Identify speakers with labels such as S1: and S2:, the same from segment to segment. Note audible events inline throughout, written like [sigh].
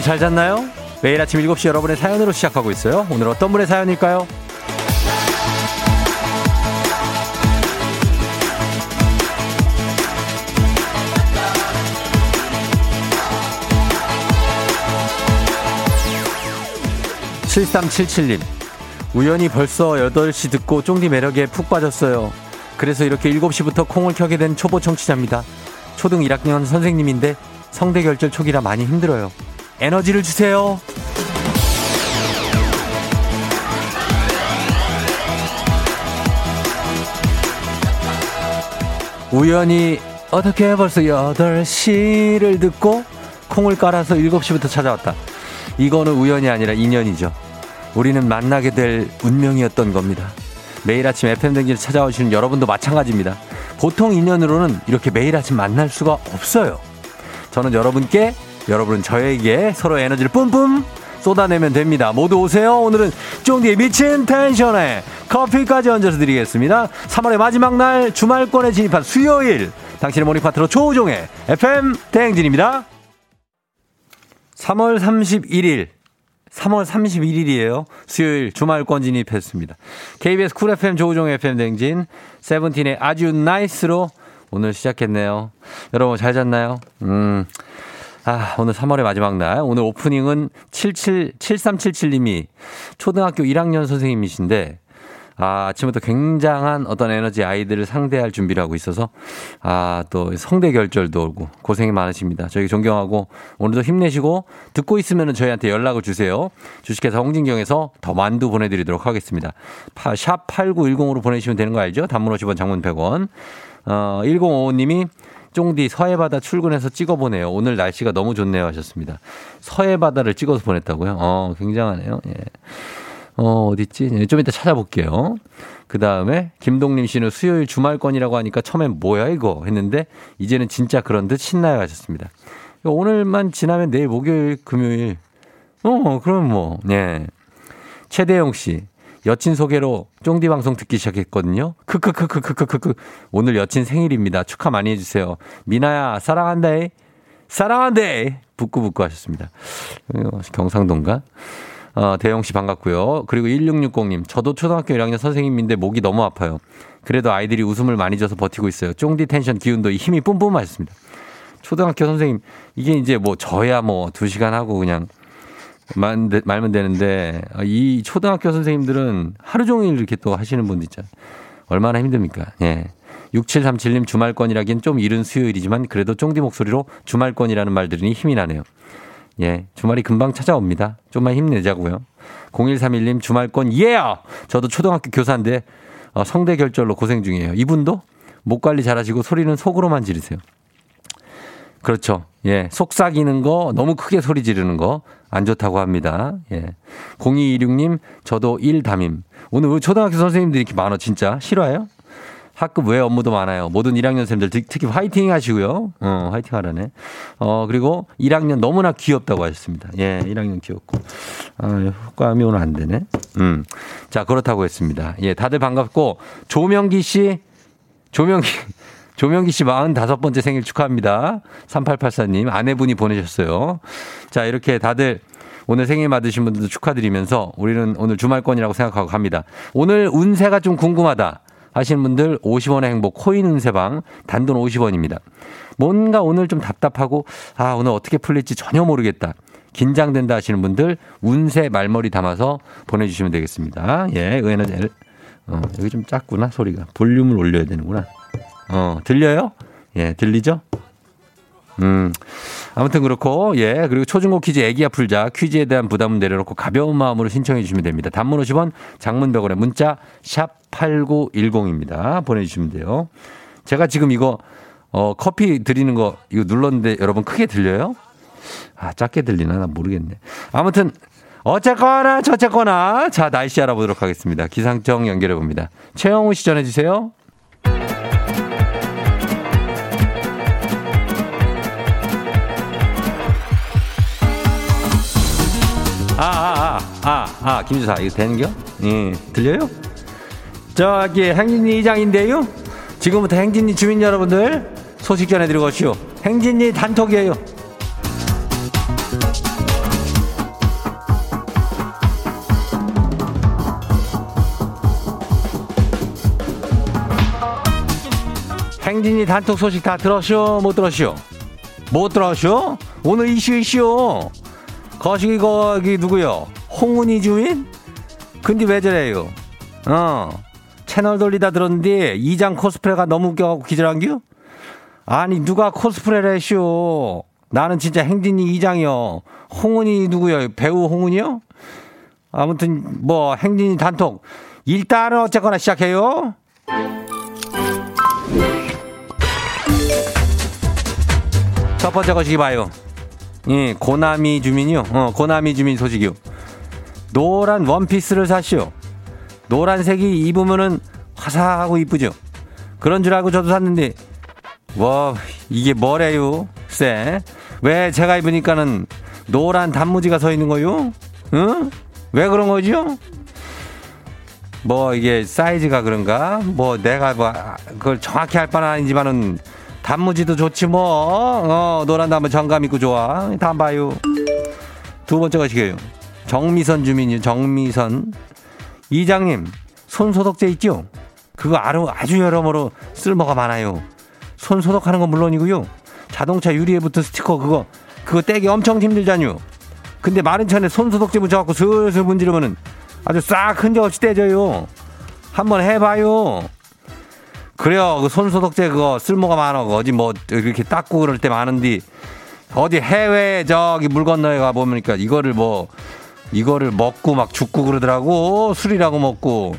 S1: 여러분 잘 잤나요? 매일 아침 7시 여러분의 사연으로 시작하고 있어요. 오늘 어떤 분의 사연일까요? 7377님. 우연히 벌써 8시 듣고 쫑디 매력에 푹 빠졌어요. 그래서 이렇게 7시부터 콩을 켜게 된 초보 청취자입니다. 초등 1학년 선생님인데 성대 결절 초기라 많이 힘들어요. 에너지를 주세요. 우연히 어떻게 벌써 8시를 듣고 콩을 깔아서 7시부터 찾아왔다. 이거는 우연이 아니라 인연이죠. 우리는 만나게 될 운명이었던 겁니다. 매일 아침 FM댕기를 찾아오시는 여러분도 마찬가지입니다. 보통 인연으로는 이렇게 매일 아침 만날 수가 없어요. 저는 여러분께, 여러분은 저에게 서로 에너지를 뿜뿜 쏟아내면 됩니다. 모두 오세요. 오늘은 쫑디의 미친 tension에 커피까지 얹어서 드리겠습니다. 3월의 마지막 날 주말권에 진입한 수요일. 당신의 morning partner 조우종의 FM 대행진입니다. 3월 31일. 3월 31일이에요. 수요일 주말권 진입했습니다. KBS 쿨 FM 조우종의 FM 대행진 세븐틴의 아주 NICE로 오늘 시작했네요. 여러분 잘 잤나요? 음. 아, 오늘 3월의 마지막 날. 오늘 오프닝은 77, 7377님이 초등학교 1학년 선생님이신데, 아, 아침부터 굉장한 어떤 에너지 아이들을 상대할 준비를 하고 있어서, 아, 또 성대 결절도 오고 고생이 많으십니다. 저희 존경하고 오늘도 힘내시고 듣고 있으면 저희한테 연락을 주세요. 주식회사 홍진경에서 더 만두 보내드리도록 하겠습니다. 샵 8910으로 보내시면 되는 거 알죠? 단문 50원 장문 100원. 어, 1055님이 쫑디 서해바다 출근해서 찍어보네요. 오늘 날씨가 너무 좋네요 하셨습니다. 서해바다를 찍어서 보냈다고요? 어, 굉장하네요. 예. 어, 어딨지? 좀 이따 찾아볼게요. 그 다음에 김동림 씨는 수요일 주말권이라고 하니까 처음엔 뭐야 이거 했는데 이제는 진짜 그런 듯 신나요 하셨습니다. 오늘만 지나면 내일 목요일, 금요일. 어, 그럼 뭐, 네. 최대영 씨. 여친 소개로 쫑디 방송 듣기 시작했거든요. 크크크크크크크 오늘 여친 생일입니다. 축하 많이 해주세요. 미나야 사랑한다. 사랑한대 북구북구 하셨습니다. 어, 경상도인가? 어, 대영 씨 반갑고요. 그리고 1660님, 저도 초등학교 1학년 선생님인데 목이 너무 아파요. 그래도 아이들이 웃음을 많이 줘서 버티고 있어요. 쫑디 텐션 기운도 힘이 뿜뿜 하셨습니다. 초등학교 선생님, 이게 이제 뭐 저야 뭐두 시간 하고 그냥 말, 말면 되는데 이 초등학교 선생님들은 하루 종일 이렇게 또 하시는 분들 있잖아요. 얼마나 힘듭니까? 예. 6737님 주말권이라긴 좀 이른 수요일이지만 그래도 쫑디 목소리로 주말권이라는 말 들으니 힘이 나네요. 예. 주말이 금방 찾아옵니다. 좀만 힘내자고요. 0131님 주말권 예! Yeah! 저도 초등학교 교사인데 어, 성대 결절로 고생 중이에요. 이분도 목 관리 잘하시고 소리는 속으로만 지르세요. 그렇죠. 예. 속삭이는 거, 너무 크게 소리 지르는 거 안 좋다고 합니다. 예. 0226님, 저도 1담임. 오늘 초등학교 선생님들이 이렇게 많아, 진짜. 싫어요? 학급 외 업무도 많아요. 모든 1학년생들 특히 화이팅 하시고요. 어, 화이팅 하라네. 어, 그리고 1학년 너무나 귀엽다고 하셨습니다. 예, 1학년 귀엽고. 아, 효과음이 오늘 안 되네. 음. 자, 그렇다고 했습니다. 예, 다들 반갑고, 조명기 씨, 조명기, 조명기 씨 45번째 생일 축하합니다. 3884님, 아내분이 보내셨어요. 자, 이렇게 다들 오늘 생일 맞으신 분들도 축하드리면서 우리는 오늘 주말권이라고 생각하고 갑니다. 오늘 운세가 좀 궁금하다 하시는 분들 50원의 행복 코인 운세방 단돈 50원입니다. 뭔가 오늘 좀 답답하고 아, 오늘 어떻게 풀릴지 전혀 모르겠다. 긴장된다 하시는 분들 운세 말머리 담아서 보내주시면 되겠습니다. 예, 의에는 어, 여기 좀 작구나 소리가 볼륨을 올려야 되는구나. 어, 들려요? 예, 들리죠? 음. 아무튼 그렇고, 예. 그리고 초중고 퀴즈 애기야 풀자 퀴즈에 대한 부담은 내려놓고 가벼운 마음으로 신청해 주시면 됩니다. 단문 50원, 장문 100원에 문자, 샵 8910입니다. 보내주시면 돼요. 제가 지금 이거, 어, 커피 드리는 거, 이거 눌렀는데 여러분 크게 들려요? 아, 작게 들리나? 나 모르겠네. 아무튼, 어쨌거나, 저쨌거나. 자, 날씨 알아보도록 하겠습니다. 기상청 연결해 봅니다. 최영우 씨 전해주세요. 아, 아, 아, 아, 아 김주사, 이거 되는겨? 예, 들려요? 저기, 행진리 이장인데요? 지금부터 행진리 주민 여러분들 소식 전해드리고 오시오. 행진리 단톡이에요. 행진이 단톡 소식 다 들었쇼? 못 들었쇼? 못 들었쇼? 오늘 이슈 이슈 거시기 거기 누구요? 홍은희 주민? 근데 왜 저래요? 어. 채널 돌리다 들었는데 이장 코스프레가 너무 웃겨갖고 기절한겨? 아니 누가 코스프레를 했쇼? 나는 진짜 행진이 이장이요. 홍은희 누구요? 배우 홍은이요? 아무튼 뭐 행진이 단톡 일단은 어쨌거나 시작해요. 첫 번째 것이기 봐요. 예, 고나미 주민이요. 어, 고나미 주민 소식이요. 노란 원피스를 사시오. 노란색이 입으면은 화사하고 이쁘죠. 그런 줄 알고 저도 샀는데, 와, 이게 뭐래요? 쎄. 왜 제가 입으니까는 노란 단무지가 서 있는 거요? 응? 왜 그런 거죠? 뭐 이게 사이즈가 그런가? 뭐 내가 뭐 그걸 정확히 할 바는 아니지만은 단무지도 좋지 뭐. 어, 노란 단무 정감 있고 좋아. 다 봐요. 두 번째 가시게요. 정미선 주민이 정미선 이장님 손 소독제 있죠? 그거 아주 여러모로 쓸모가 많아요. 손 소독하는 건 물론이고요. 자동차 유리에 붙은 스티커 그거 그거 떼기 엄청 힘들잖요. 근데 마른 천에 손 소독제 묻혀갖고 슬슬 문지르면은 아주 싹 흔적 없이 떼져요. 한번 해봐요. 그래요. 그 손소독제 그거 쓸모가 많아. 어디 뭐 이렇게 닦고 그럴 때 많은데 어디 해외 저기 물 건너에 가 보니까 이거를 뭐 이거를 먹고 막 죽고 그러더라고. 술이라고 먹고.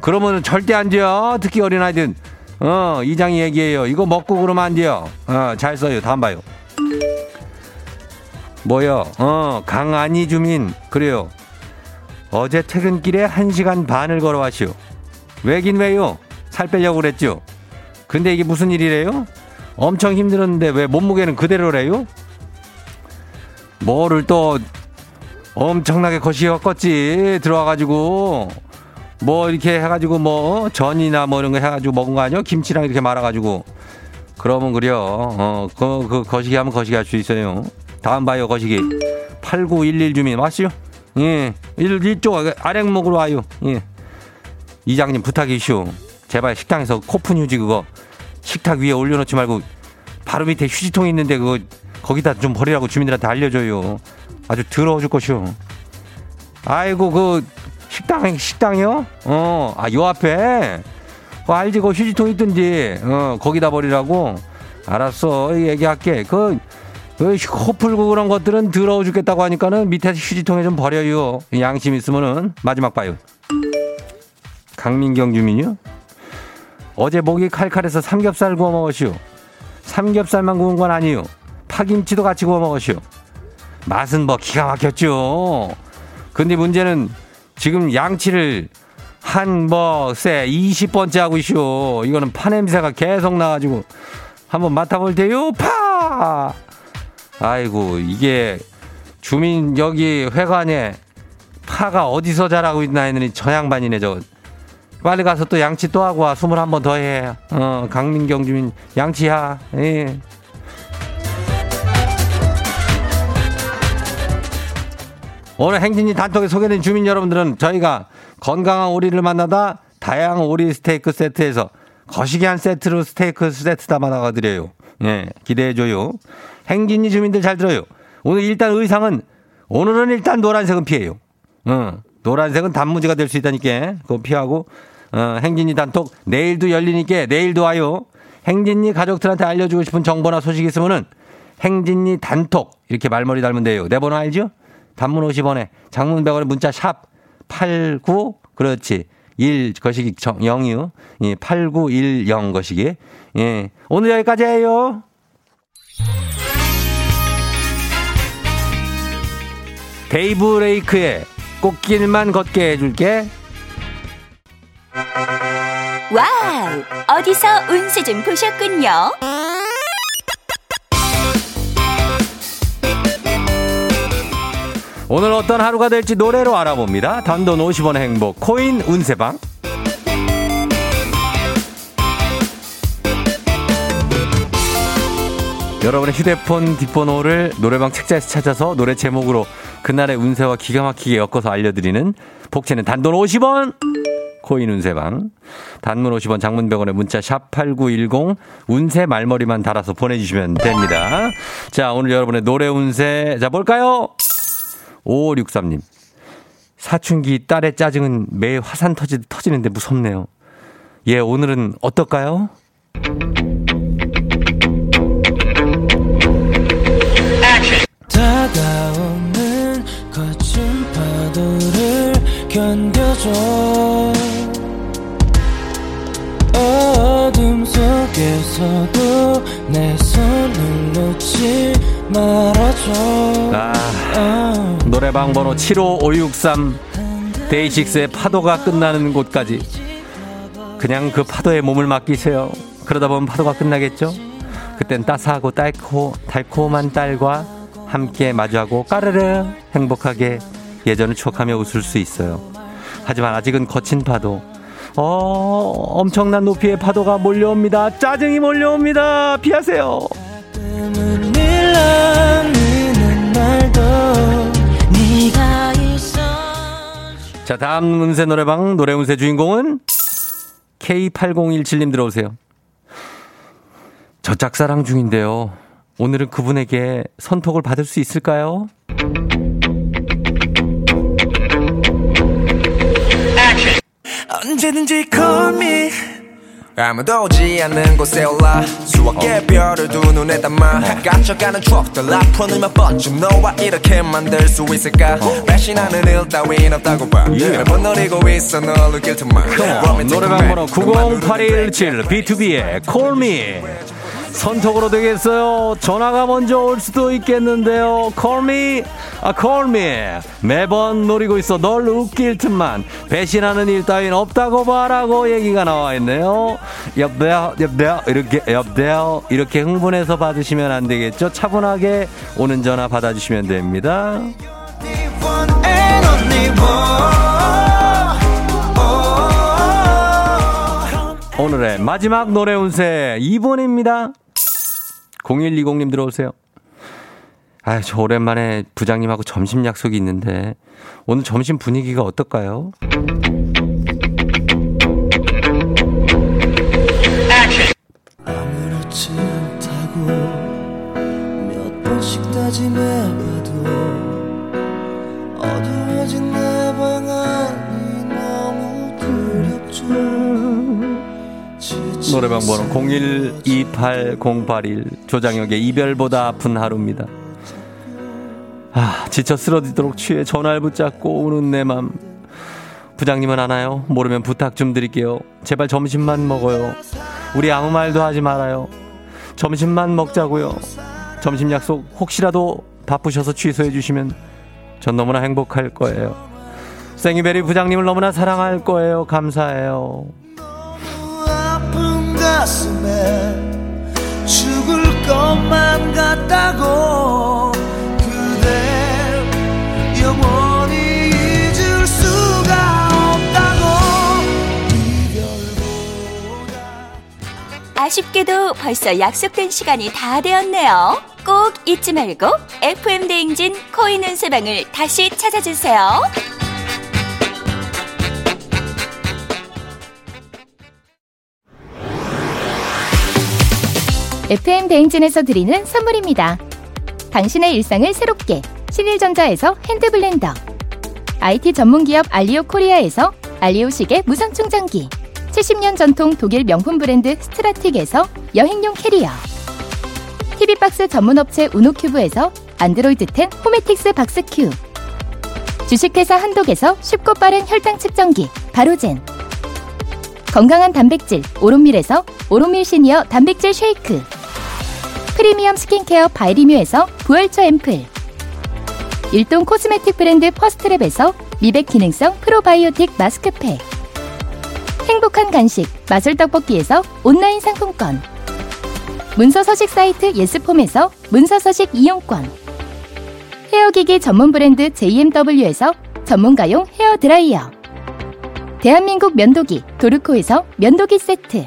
S1: 그러면 절대 안 돼요. 특히 어린아이들. 어, 이장이 얘기해요. 이거 먹고 그러면 안 돼요. 어, 잘 써요. 다음 봐요. 뭐요? 어, 강안이 주민. 그래요. 어제 퇴근길에 1시간 반을 걸어왔시오. 왜긴 왜요? 살 빼려고 그랬죠. 근데 이게 무슨 일이래요? 엄청 힘들었는데 왜 몸무게는 그대로래요? 뭐를 또 엄청나게 거시었겠지 들어와가지고 뭐 이렇게 해가지고 뭐 전이나 뭐 이런 거 해가지고 먹은 거 아니요? 김치랑 이렇게 말아가지고 그러면 그려 어 그 그 거시기 하면 거시기 할 수 있어요. 다음 봐요 거시기 8911 주민 맞시요? 예, 일, 이쪽 아랫목으로 와요. 예. 이장님 부탁이시오. 제발 식당에서 코푼 휴지 그거 식탁 위에 올려놓지 말고 바로 밑에 휴지통 있는데 그거 거기다 좀 버리라고 주민들한테 알려줘요. 아주 더러워 줄 것이오. 아이고 그 식당 식당이요? 어, 아 요 앞에 그 알지 그 휴지통 있던지 어 거기다 버리라고. 알았어 얘기할게. 그, 그 풀고 그런 것들은 더러워 죽겠다고 하니까는 밑에 휴지통에 좀 버려요. 양심 있으면은 마지막 봐요. 강민경 주민요? 어제 목이 칼칼해서 삼겹살 구워 먹었슈. 삼겹살만 구운 건 아니요. 파김치도 같이 구워 먹었슈. 맛은 뭐 기가 막혔죠. 근데 문제는 지금 양치를 한 뭐쎄 20번째 하고 있슈. 이거는 파 냄새가 계속 나가지고 한번 맡아볼 때요. 파! 아이고 이게 주민 여기 회관에 파가 어디서 자라고 있나 했더니 저 양반이네 저 빨리 가서 또 양치 또 하고 와. 스물 한번더 해. 어, 강민경 주민 양치하. 예. 오늘 행진이 단톡에 소개된 주민 여러분들은 저희가 건강한 오리를 만나다 다양한 오리 스테이크 세트에서 거시기 한 세트로 스테이크 세트 다 받아가드려요. 예, 기대해줘요. 행진이 주민들 잘 들어요. 오늘 일단 의상은, 오늘은 일단 노란색은 피해요. 어, 노란색은 단무지가 될 수 있다니까. 그거 피하고, 어, 행진이 단톡 내일도 열리니까 내일도 와요. 행진이 가족들한테 알려주고 싶은 정보나 소식 있으면은 행진이 단톡 이렇게 말머리 달면 돼요. 내 번호 알죠? 단문 50원에 장문 100원에 문자 샵 89 그렇지. 1 거시기 0이요. 예, 8910 거시기. 예. 오늘 여기까지예요. 데이브 레이크의 꽃길만 걷게 해줄게.
S2: wow! 어디서 운세 좀 보셨군요.
S1: 오늘 어떤 하루가 될지 노래로 알아봅니다. 단돈 50원의 행복 코인 운세방. 여러분의 휴대폰 뒷번호를 노래방 책자에서 찾아서 노래 제목으로 그날의 운세와 기가 막히게 엮어서 알려드리는 복채는 단돈 50원 코인 운세방. 단문 50원 장문병원에 문자 샵 8910 운세 말머리만 달아서 보내주시면 됩니다. 자, 오늘 여러분의 노래 운세. 자, 볼까요? 5563님. 사춘기 딸의 짜증은 매 화산 터지, 터지는데 무섭네요. 예, 오늘은 어떨까요?
S3: 다가오 견뎌줘 어둠 속에서도 내 손을 놓지 말아줘
S1: 아,
S3: 어.
S1: 노래방 번호 75563 데이식스의 파도가 끝나는 곳까지 그냥 그 파도에 몸을 맡기세요. 그러다 보면 파도가 끝나겠죠? 그땐 따스하고 달코, 달콤한 딸과 함께 마주하고 까르르 행복하게 예전을 추억하며 웃을 수 있어요. 하지만 아직은 거친 파도. 어, 엄청난 높이의 파도가 몰려옵니다. 짜증이 몰려옵니다. 피하세요. 자, 다음 운세 노래방 노래 운세 주인공은 K8017님 들어오세요. 저 짝사랑 중인데요. 오늘은 그분에게 선톡을 받을 수 있을까요?
S3: 언제든지 call me
S4: 아무도 오지 않는 곳에 올라 수억 개의 별을 두 눈에 담아 갇혀가는 추억들 앞으로만 번쯤 너와 이렇게 만들 수 있을까 배신하는 일 따윈 없다고 봐 매번 노리고 있어 널 느낄 틈만
S1: 노래방 번호 908117 B2B의 Call Me. 선톡으로 되겠어요. 전화가 먼저 올 수도 있겠는데요. Call me, 아 call me. 매번 노리고 있어. 널 웃길 틈만. 배신하는 일 따윈 없다고 봐라고 얘기가 나와 있네요. 여보세요, 여보세요, 이렇게 여보세요, 이렇게 흥분해서 받으시면 안 되겠죠. 차분하게 오는 전화 받아주시면 됩니다. 오늘의 마지막 노래 운세 2번입니다. 0120님 들어오세요. 아, 저 오랜만에 부장님하고 점심 약속이 있는데 오늘 점심 분위기가 어떨까요?
S3: 아무렇지 않다고 몇 번씩 다짐해
S1: 노래방 번호 01280881 조장혁의 이별보다 아픈 하루입니다. 아, 지쳐 쓰러지도록 취해 전화를 붙잡고 오는 내 맘. 부장님은 아나요? 모르면 부탁 좀 드릴게요. 제발 점심만 먹어요. 우리 아무 말도 하지 말아요. 점심만 먹자고요. 점심 약속 혹시라도 바쁘셔서 취소해 주시면 전 너무나 행복할 거예요. 생이베리 부장님을 너무나 사랑할 거예요. 감사해요.
S3: 가슴에 죽을 것만 같다고
S2: 아쉽게도 벌써 약속된 시간이 다 되었네요. 꼭 잊지 말고 FM 대행진 코인 운세방을 다시 찾아주세요.
S5: FM 대행진에서 드리는 선물입니다. 당신의 일상을 새롭게 신일전자에서 핸드블렌더 IT 전문기업 알리오 코리아에서 알리오 시계 무선 충전기 70년 전통 독일 명품 브랜드 스트라틱에서 여행용 캐리어 TV박스 전문업체 우노큐브에서 안드로이드 10 호메틱스 박스큐 주식회사 한독에서 쉽고 빠른 혈당 측정기 바로젠 건강한 단백질 오롯밀에서 오롯밀 시니어 단백질 쉐이크 프리미엄 스킨케어 바이리뮤에서 부활초 앰플. 일동 코스메틱 브랜드 퍼스트랩에서 미백 기능성 프로바이오틱 마스크팩. 행복한 간식 마술 떡볶이에서 온라인 상품권. 문서 서식 사이트 예스폼에서 문서 서식 이용권. 헤어기기 전문 브랜드 JMW에서 전문가용 헤어 드라이어. 대한민국 면도기 도르코에서 면도기 세트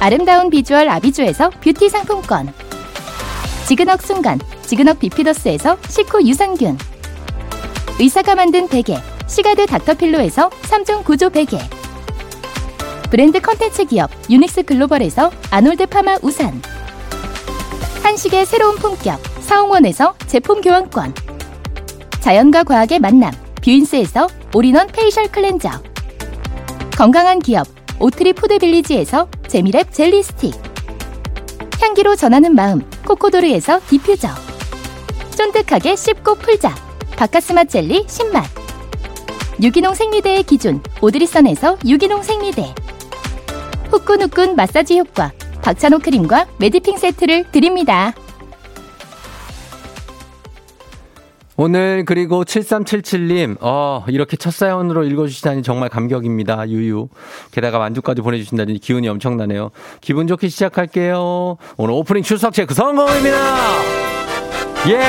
S5: 아름다운 비주얼 아비주에서 뷰티 상품권. 지근억 순간 지근억 비피더스에서 식후 유산균. 의사가 만든 베개 시가드 닥터필로에서 3중 구조 베개. 브랜드 컨텐츠 기업 유닉스 글로벌에서 아놀드 파마 우산. 한식의 새로운 품격 사옹원에서 제품 교환권. 자연과 과학의 만남 뷰인스에서 all-in-one facial cleanser. 건강한 기업 오트리 푸드빌리지에서 재미랩 젤리 스틱. 향기로 전하는 마음 코코도르에서 디퓨저. 쫀득하게 씹고 풀자 바카스맛 젤리 10맛. 유기농 생리대의 기준 오드리선에서 유기농 생리대. 후끈후끈 마사지 효과 박찬호 크림과 메디핑 세트를 드립니다.
S1: 오늘 그리고 7377님, 어, 이렇게 첫 사연으로 읽어주시다니 정말 감격입니다. 유유. 게다가 만두까지 보내주신다니 기운이 엄청나네요. 기분 좋게 시작할게요. 오늘 오프닝 출석 체크 성공입니다! 예!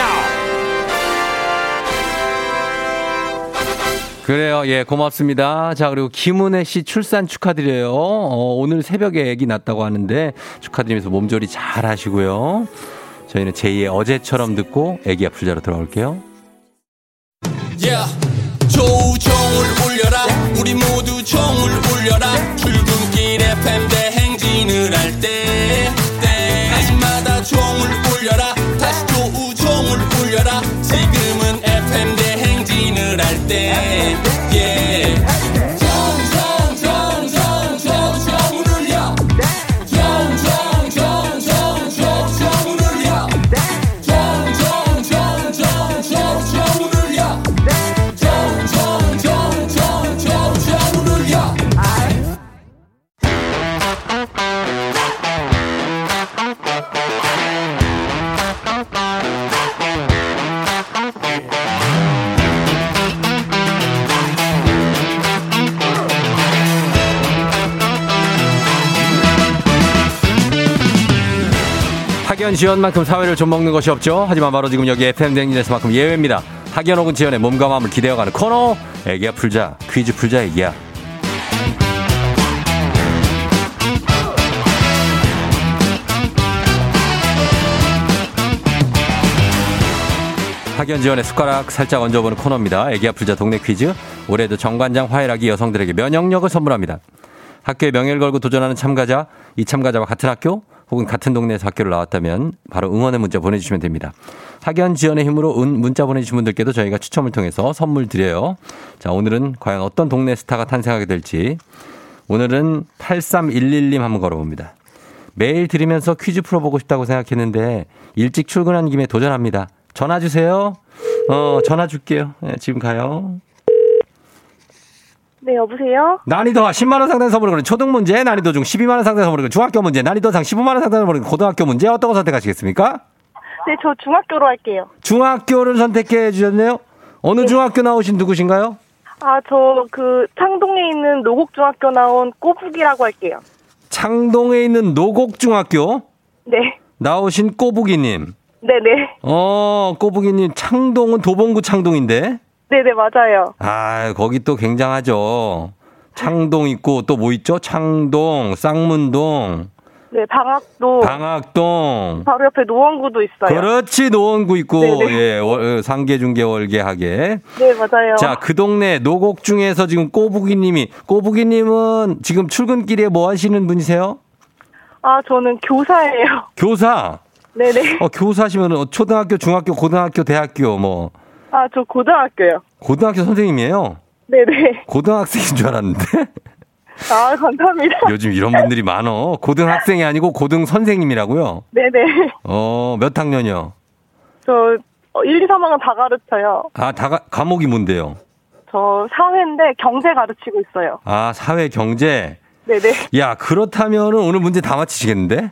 S1: 그래요. 예, 고맙습니다. 자, 그리고 김은혜 씨 출산 축하드려요. 어, 오늘 새벽에 아기 낳았다고 하는데 축하드리면서 몸조리 잘 하시고요. 저희는 제2의 어제처럼 듣고 아기 아플자로 돌아올게요.
S6: 조우종을 울려라. 우리 모두 종을 울려라. 출근길 FM 대
S1: 학연 지연만큼 사회를 좀 먹는 것이 없죠. 하지만 바로 지금 여기 FM 댕진에서만큼 예외입니다. 학연 혹은 지연의 몸과 마음을 기대어가는 코너. 애기야 풀자 퀴즈 풀자 애기야. 학연 지원의 숟가락 살짝 얹어보는 코너입니다. 애기야 풀자 동네 퀴즈. 올해도 정관장 화해락이 여성들에게 면역력을 선물합니다. 학교에 명예를 걸고 도전하는 참가자, 이 참가자와 같은 학교 혹은 같은 동네에서 학교를 나왔다면 바로 응원의 문자 보내주시면 됩니다. 학연 지원의 힘으로 은 문자 보내주신 분들께도 저희가 추첨을 통해서 선물 드려요. 자, 오늘은 과연 어떤 동네 스타가 탄생하게 될지. 오늘은 8311님 한번 걸어봅니다. 매일 들으면서 퀴즈 풀어보고 싶다고 생각했는데 일찍 출근한 김에 도전합니다. 전화 주세요. 어, 전화 줄게요. 네, 지금 가요.
S7: 네, 여보세요?
S1: 난이도 10만원 상당 선물을 거는 초등 문제, 난이도 중 12만원 상당 선물을 거는 중학교 문제, 난이도 상 15만원 상당 선물을 거는 고등학교 문제, 어떤 거 선택하시겠습니까?
S7: 네, 저 중학교로 할게요.
S1: 중학교를 선택해 주셨네요. 어느 중학교 나오신 누구신가요?
S7: 아, 저 그 창동에 있는 노곡중학교 나온 꼬북이라고 할게요.
S1: 창동에 있는 노곡중학교
S7: 네.
S1: 나오신 꼬부기님.
S7: 네네.
S1: 어, 꼬부기님, 창동은 도봉구 창동인데.
S7: 네네, 맞아요.
S1: 아, 거기 또 굉장하죠. 창동 있고 또 뭐 있죠? 창동, 쌍문동,
S7: 네, 방학도
S1: 방학동.
S7: 바로 옆에 노원구도 있어요.
S1: 그렇지, 노원구 있고,
S7: 네네.
S1: 예, 월- 상계 중계 월계하게.
S7: 네, 맞아요.
S1: 자, 그 동네 노곡 중에서 지금 꼬부기님이, 꼬부기님은 지금 출근길에 뭐 하시는 분이세요?
S7: 아, 저는 교사예요.
S1: 교사.
S7: 네네.
S1: 어, 교사시면 초등학교, 중학교, 고등학교, 대학교, 뭐,
S7: 아, 저 고등학교요.
S1: 고등학교 선생님이에요?
S7: 네네.
S1: 고등학생인 줄 알았는데?
S7: 아, 감사합니다.
S1: 요즘 이런 분들이 많어. 고등학생이 아니고 고등 선생님이라고요?
S7: 네네.
S1: 어, 몇 학년이요?
S7: 저 어, 1, 2, 3학년 다 가르쳐요.
S1: 아, 다, 가- 과목이 뭔데요?
S7: 저 사회인데 경제 가르치고 있어요.
S1: 아, 사회, 경제.
S7: 네네.
S1: 야, 그렇다면은 오늘 문제 다 맞히시겠는데?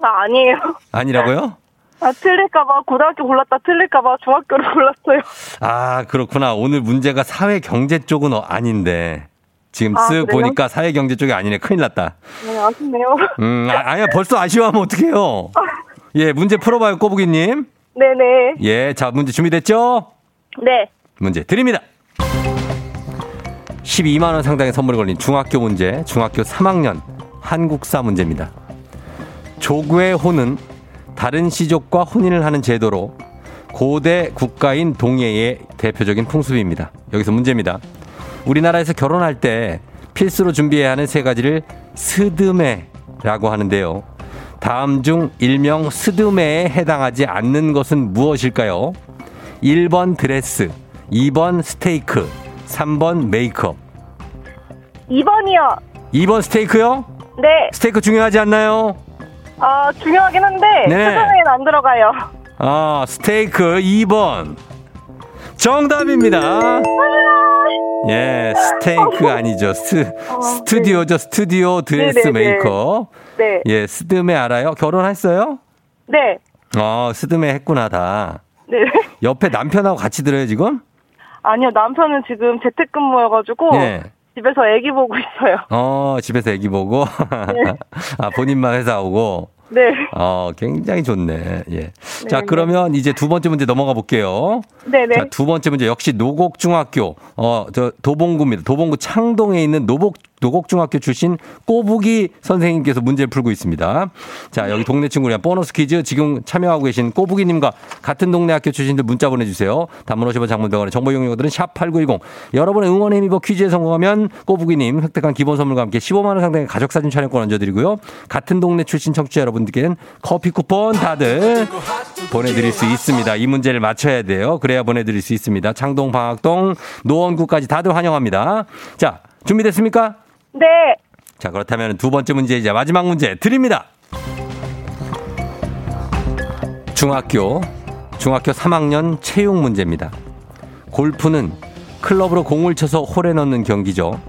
S7: 아, 아니에요.
S1: 아니라고요? [laughs]
S7: 아, 틀릴까봐 고등학교 골랐다 틀릴까봐 중학교를 [laughs] 골랐어요.
S1: 아, 그렇구나. 오늘 문제가 사회 경제 쪽은 어- 아닌데. 지금
S7: 아,
S1: 쓱
S7: 그래요?
S1: 보니까 사회 경제 쪽이 아니네. 큰일 났다.
S7: 네, 아쉽네요.
S1: 음, 아, 아니야. 벌써 아쉬워하면 어떡해요. [laughs] 예, 문제 풀어봐요, 꼬부기님.
S7: 네네.
S1: 예, 자, 문제 준비됐죠?
S7: 네.
S1: 문제 드립니다. 12만원 상당의 선물이 걸린 중학교 문제, 중학교 3학년 한국사 문제입니다. 조구의 호는 다른 시족과 혼인을 하는 제도로 고대 국가인 동해의 대표적인 풍습입니다. 여기서 문제입니다. 우리나라에서 결혼할 때 필수로 준비해야 하는 세 가지를 스드메라고 하는데요. 다음 중 일명 스드메에 해당하지 않는 것은 무엇일까요? 1번 드레스, 2번 스테이크, 3번 메이크업.
S7: 2번이요.
S1: 2번 스테이크요?
S7: 네.
S1: 스테이크 중요하지 않나요?
S7: 아, 중요하긴 한데,
S1: 네.
S7: 세상에는 안 들어가요.
S1: 아, 스테이크 2번. 정답입니다. 예, 스테이크 아니죠. 스, 스튜디오죠. 스튜디오 드레스
S7: 네네네.
S1: 메이크업.
S7: 네.
S1: 예, 스드메 알아요? 결혼했어요?
S7: 네.
S1: 어, 스드메 했구나, 다.
S7: 네.
S1: 옆에 남편하고 같이 들어요, 지금?
S7: 아니요, 남편은 지금 재택근무여가지고,
S1: 예.
S7: 집에서 애기 보고 있어요.
S1: 어, 집에서 애기 보고. [laughs] 아, 본인만 회사 오고.
S7: 네.
S1: 어, 굉장히 좋네. 예. 자,
S7: 네.
S1: 그러면 이제 두 번째 문제 넘어가 볼게요.
S7: 네네.
S1: 자, 두 번째 문제 역시 노곡중학교, 어, 저, 도봉구입니다. 도봉구 창동에 있는 노복, 노곡중학교 출신 꼬부기 선생님께서 문제를 풀고 있습니다. 자, 여기 동네 친구랑 보너스 퀴즈 지금 참여하고 계신 꼬부기님과 같은 동네 학교 출신들 문자 보내주세요. 단문 50원 장문병원의 정보 이용료들은 샵8910. 여러분의 응원의 힘입어 퀴즈에 성공하면 꼬부기님 획득한 기본 선물과 함께 15만원 상당의 가족사진 촬영권 얹어드리고요. 같은 동네 출신 청취자 여러분들께는 커피 쿠폰 다들 보내드릴 수 있습니다. 이 문제를 맞춰야 돼요. 그래야 보내드릴 수 있습니다. 창동, 방학동, 노원구까지 다들 환영합니다. 자, 준비됐습니까?
S7: 네.
S1: 자, 그렇다면 두 번째 문제 이제 마지막 문제 드립니다. 중학교, 중학교 3학년 체육 문제입니다. 골프는 클럽으로 공을 쳐서 홀에 넣는 경기죠.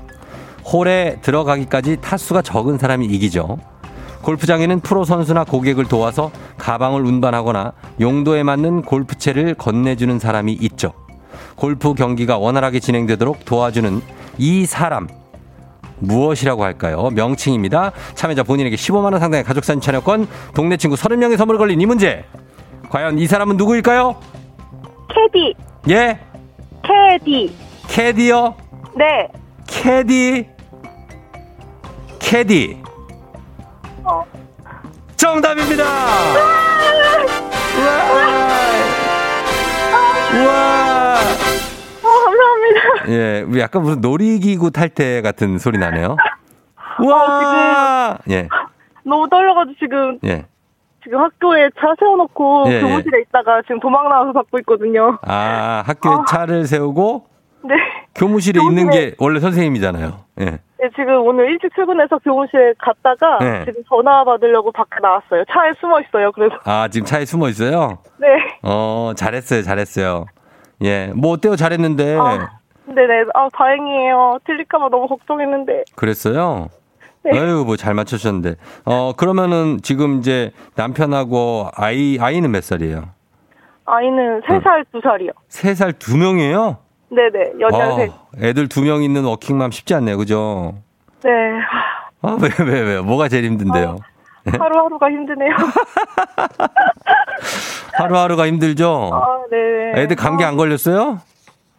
S1: 홀에 들어가기까지 타수가 적은 사람이 이기죠. 골프장에는 프로 선수나 고객을 도와서 가방을 운반하거나 용도에 맞는 골프채를 건네주는 사람이 있죠. 골프 경기가 원활하게 진행되도록 도와주는 이 사람 무엇이라고 할까요? 명칭입니다. 참여자 본인에게 15만원 상당의 가족사진 촬영권, 동네 친구 30명의 선물을 걸린 이 문제. 과연 이 사람은 누구일까요?
S7: 캐디.
S1: 예?
S7: 캐디.
S1: 캐디요?
S7: 네.
S1: 캐디? 캐디.
S7: 어.
S1: 정답입니다! 우와! 우와!
S7: 어.
S1: 예, 우리 약간 무슨 놀이기구 탈 때 같은 소리 나네요. [laughs]
S7: 어,
S1: 우와! 예,
S7: 너무 떨려가지고 지금,
S1: 예.
S7: 지금 학교에 차 세워놓고
S1: 예, 예.
S7: 교무실에 있다가 지금 도망 나와서 받고 있거든요.
S1: 아, 학교에
S7: 아.
S1: 차를 세우고
S7: 네.
S1: 교무실에 있는
S7: 교무실에-
S1: 게 원래 선생님이잖아요. 예.
S7: 네, 지금 오늘 일찍 출근해서 교무실에 갔다가
S1: 네.
S7: 지금 전화 받으려고 밖에 나왔어요. 차에 숨어 있어요. 그래서
S1: 아, 지금 차에 숨어 있어요?
S7: 네.
S1: 어, 잘했어요, 잘했어요. 예, 뭐 어때요? 잘했는데.
S7: 아, 네네. 아 다행이에요. 틀릴까봐 너무 걱정했는데.
S1: 그랬어요?
S7: 네.
S1: 아유, 뭐 잘 맞추셨는데. 어, 그러면은 지금 이제 남편하고 아이, 아이는 몇 살이에요?
S7: 아이는
S1: 네.
S7: 3살, 2살이요.
S1: 세살두 명이에요?
S7: 네네. 연년생.
S1: 어, 애들 두명 있는 워킹맘 쉽지 않네요, 그죠?
S7: 네.
S1: 아, 왜, 왜, 왜? 뭐가 제일 힘든데요?
S7: 하루하루가 힘드네요. [laughs]
S1: 하루하루가 힘들죠?
S7: 아, 네.
S1: 애들 감기 안 걸렸어요?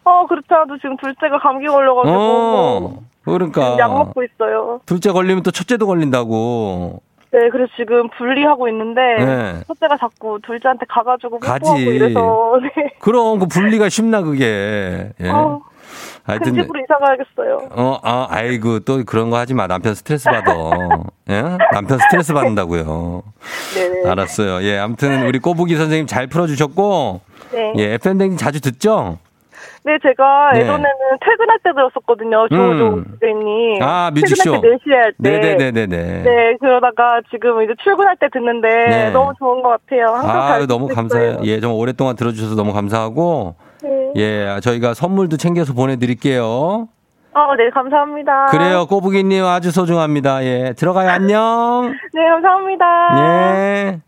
S7: 어, 그렇지 않아도 지금 둘째가 감기 걸려가지고.
S1: 어, 그러니까.
S7: 약 먹고 있어요.
S1: 둘째 걸리면 또 첫째도 걸린다고.
S7: 네, 그래서 지금 분리하고 있는데.
S1: 네.
S7: 첫째가 자꾸 둘째한테 가가지고
S1: 가지.
S7: 이래서. [laughs] 네.
S1: 그럼 그 분리가 쉽나 그게. 예.
S7: 어, 큰
S1: 하여튼
S7: 집으로 이사 가야겠어요.
S1: 어, 아, 아이고 또 그런 거 하지 마. 남편 스트레스 받아. 예? 남편 스트레스 받는다고요.
S7: 네네.
S1: 알았어요. 예, 아무튼 우리 꼬부기 선생님 잘 풀어 주셨고
S7: 네.
S1: 예, FM 댕진 자주 듣죠?
S7: 네, 제가
S1: 네.
S7: 예전에는 퇴근할 때 들었었거든요. 조우종
S1: 음.
S7: 선생님.
S1: 아, 뮤직쇼.
S7: 퇴근할 때 4시에 할 때.
S1: 네네네네네.
S7: 네, 그러다가 지금 이제 출근할 때 듣는데
S1: 네.
S7: 너무 좋은 것 같아요. 항상
S1: 아,
S7: 잘
S1: 너무 감사해요. 예, 좀 오랫동안 들어주셔서 너무 감사하고,
S7: 네.
S1: 예, 저희가 선물도 챙겨서 보내드릴게요.
S7: 아, 네, 감사합니다.
S1: 그래요, 꼬부기님 아주 소중합니다. 예, 들어가요, 안녕. [laughs]
S7: 네, 감사합니다.
S1: 예.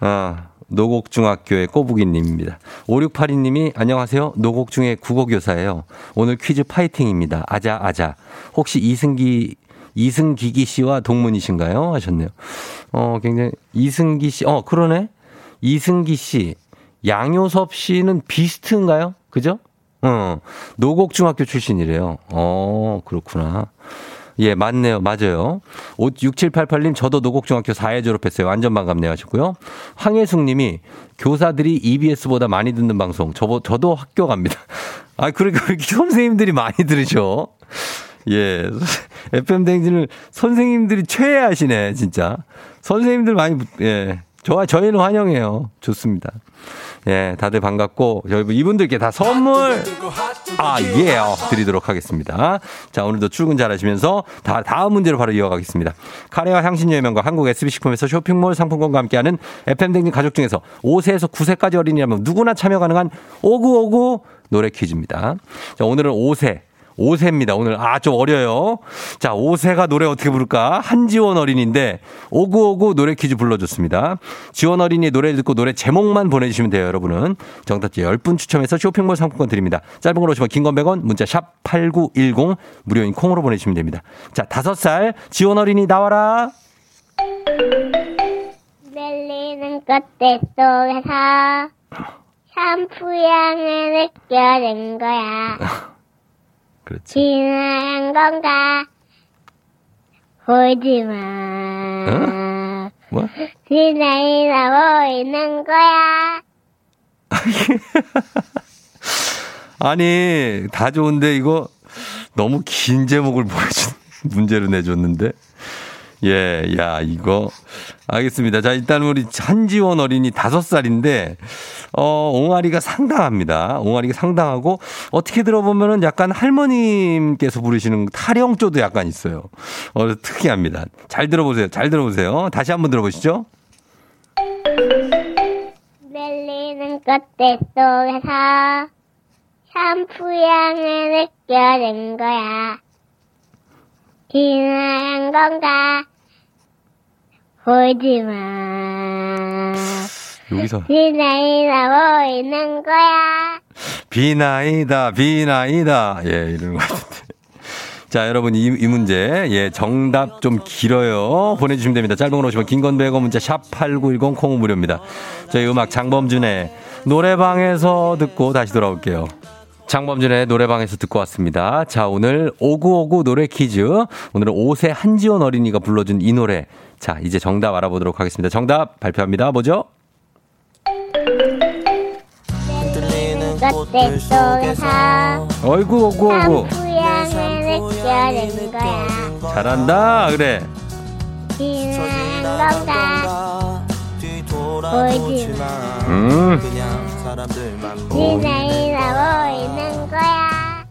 S1: 아, 노곡중학교의 꼬부기님입니다. 5682님이 안녕하세요. 노곡중의 국어교사예요. 오늘 퀴즈 파이팅입니다. 아자, 아자. 혹시 이승기, 이승기기 씨와 동문이신가요? 하셨네요. 어, 굉장히, 이승기 씨, 어, 그러네. 이승기 씨, 양효섭 씨는 비스트인가요? 그죠? 어, 노곡중학교 출신이래요. 어, 그렇구나. 예, 맞네요. 맞아요. 6788님, 저도 노곡중학교 4회 졸업했어요. 완전 반갑네요. 하셨고요. 황혜숙 님이 교사들이 EBS보다 많이 듣는 방송. 저, 저도 학교 갑니다. [laughs] 아, 그러니까 왜 이렇게 선생님들이 많이 들으셔. 예. [laughs] FM 댕진을 선생님들이 최애하시네, 진짜. 선생님들 많이, 예. 저와 저희는 환영해요. 좋습니다. 예, 다들 반갑고, 저희 이분들께 다 선물, 아, 예, 드리도록 하겠습니다. 자, 오늘도 출근 잘 하시면서, 다, 다음 문제로 바로 이어가겠습니다. 카레와 향신료의 명가 한국 SB식품에서 쇼핑몰 상품권과 함께하는 FM댕진 가족 중에서 5세에서 9세까지 어린이라면 누구나 참여 가능한 오구오구 노래 퀴즈입니다. 자, 오늘은 5세. 5세입니다. 오늘 아 좀 어려요. 자, 5세가 노래 어떻게 부를까? 한지원 어린인데 오구오구 노래 퀴즈 불러줬습니다. 지원 어린이 노래 듣고 노래 제목만 보내주시면 돼요, 여러분은. 정답지 10분 추첨해서 쇼핑몰 상품권 드립니다. 짧은 걸 오시면 긴건 100원, 문자 샵 8910 무료인 콩으로 보내주시면 됩니다. 자, 5살 지원 어린이 나와라.
S8: 들리는 꽃들 속에서 샴푸 향을 느껴낸 거야. [laughs]
S1: 그렇지.
S8: 지나간 건가? 보지 마.
S1: 뭐?
S8: 지나이나 보이는 거야. [laughs]
S1: 아니, 다 좋은데 이거 너무 긴 제목을 보여준 문제로 내줬는데. 예, 야, 이거. 알겠습니다. 자, 일단 우리 한지원 어린이 다섯 살인데, 어, 옹알이가 상당합니다. 옹알이가 상당하고, 어떻게 들어보면은 약간 할머님께서 부르시는 타령조도 약간 있어요. 어, 특이합니다. 잘 들어보세요. 잘 들어보세요. 다시 한번 들어보시죠.
S8: 들리는 꽃들 속에서 샴푸 향을 느껴낸 거야. 지나간 건가? 보지 마.
S1: 여기서.
S8: 지나이나 보이는 거야.
S1: 비나이다, 비나이다. 예, 이러는 것 같은데. 자, 여러분, 이, 이 문제, 예, 정답 좀 길어요. 보내주시면 됩니다. 짧은 걸 오시면 긴건 100원 문자 샵8910 콩은 무료입니다. 저희 음악 장범준의 노래방에서 듣고 다시 돌아올게요. 장범준의 노래방에서 듣고 왔습니다. 자, 오늘 오구오구 노래 퀴즈. 오늘은 5세 한지원 어린이가 불러준 이 노래. 자, 이제 정답 알아보도록 하겠습니다. 정답 발표합니다. 뭐죠?
S8: 들리는 꽃들 속에서
S1: 어이구,
S8: 느껴낸 거야.
S1: 잘한다. 그래.
S8: 지나간 건가? 보지 마.
S1: 음.
S8: 지나이나 보이는 거야.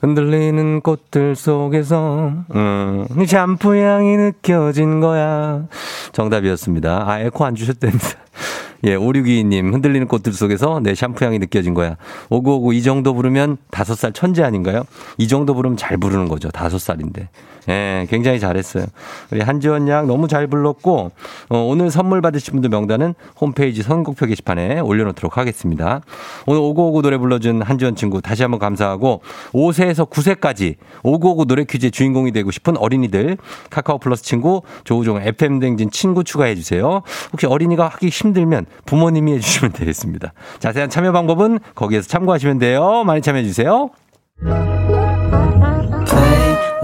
S1: 흔들리는 꽃들 속에서 음, 샴푸 향이 느껴진 거야. 정답이었습니다. 아, 에코 안 주셨답니다. [laughs] 예, 5622님, 흔들리는 꽃들 속에서 내 샴푸 향이 느껴진 거야. 오구오구 이 정도 부르면 다섯 살 천재 아닌가요? 이 정도 부르면 잘 부르는 거죠. 다섯 살인데. 예, 굉장히 잘했어요. 우리 한지원 양 너무 잘 불렀고, 어, 오늘 선물 받으신 분들 명단은 홈페이지 선곡표 게시판에 올려놓도록 하겠습니다. 오늘 오구오구 노래 불러준 한지원 친구 다시 한번 감사하고, 5세에서 9세까지 오구오구 노래 퀴즈의 주인공이 되고 싶은 어린이들, 카카오 플러스 친구, 조우종 FM댕진 친구 추가해주세요. 혹시 어린이가 하기 힘들면 부모님이 해주시면 [laughs] 되겠습니다. 자세한 참여 방법은 거기에서 참고하시면 돼요. 많이 참여해주세요.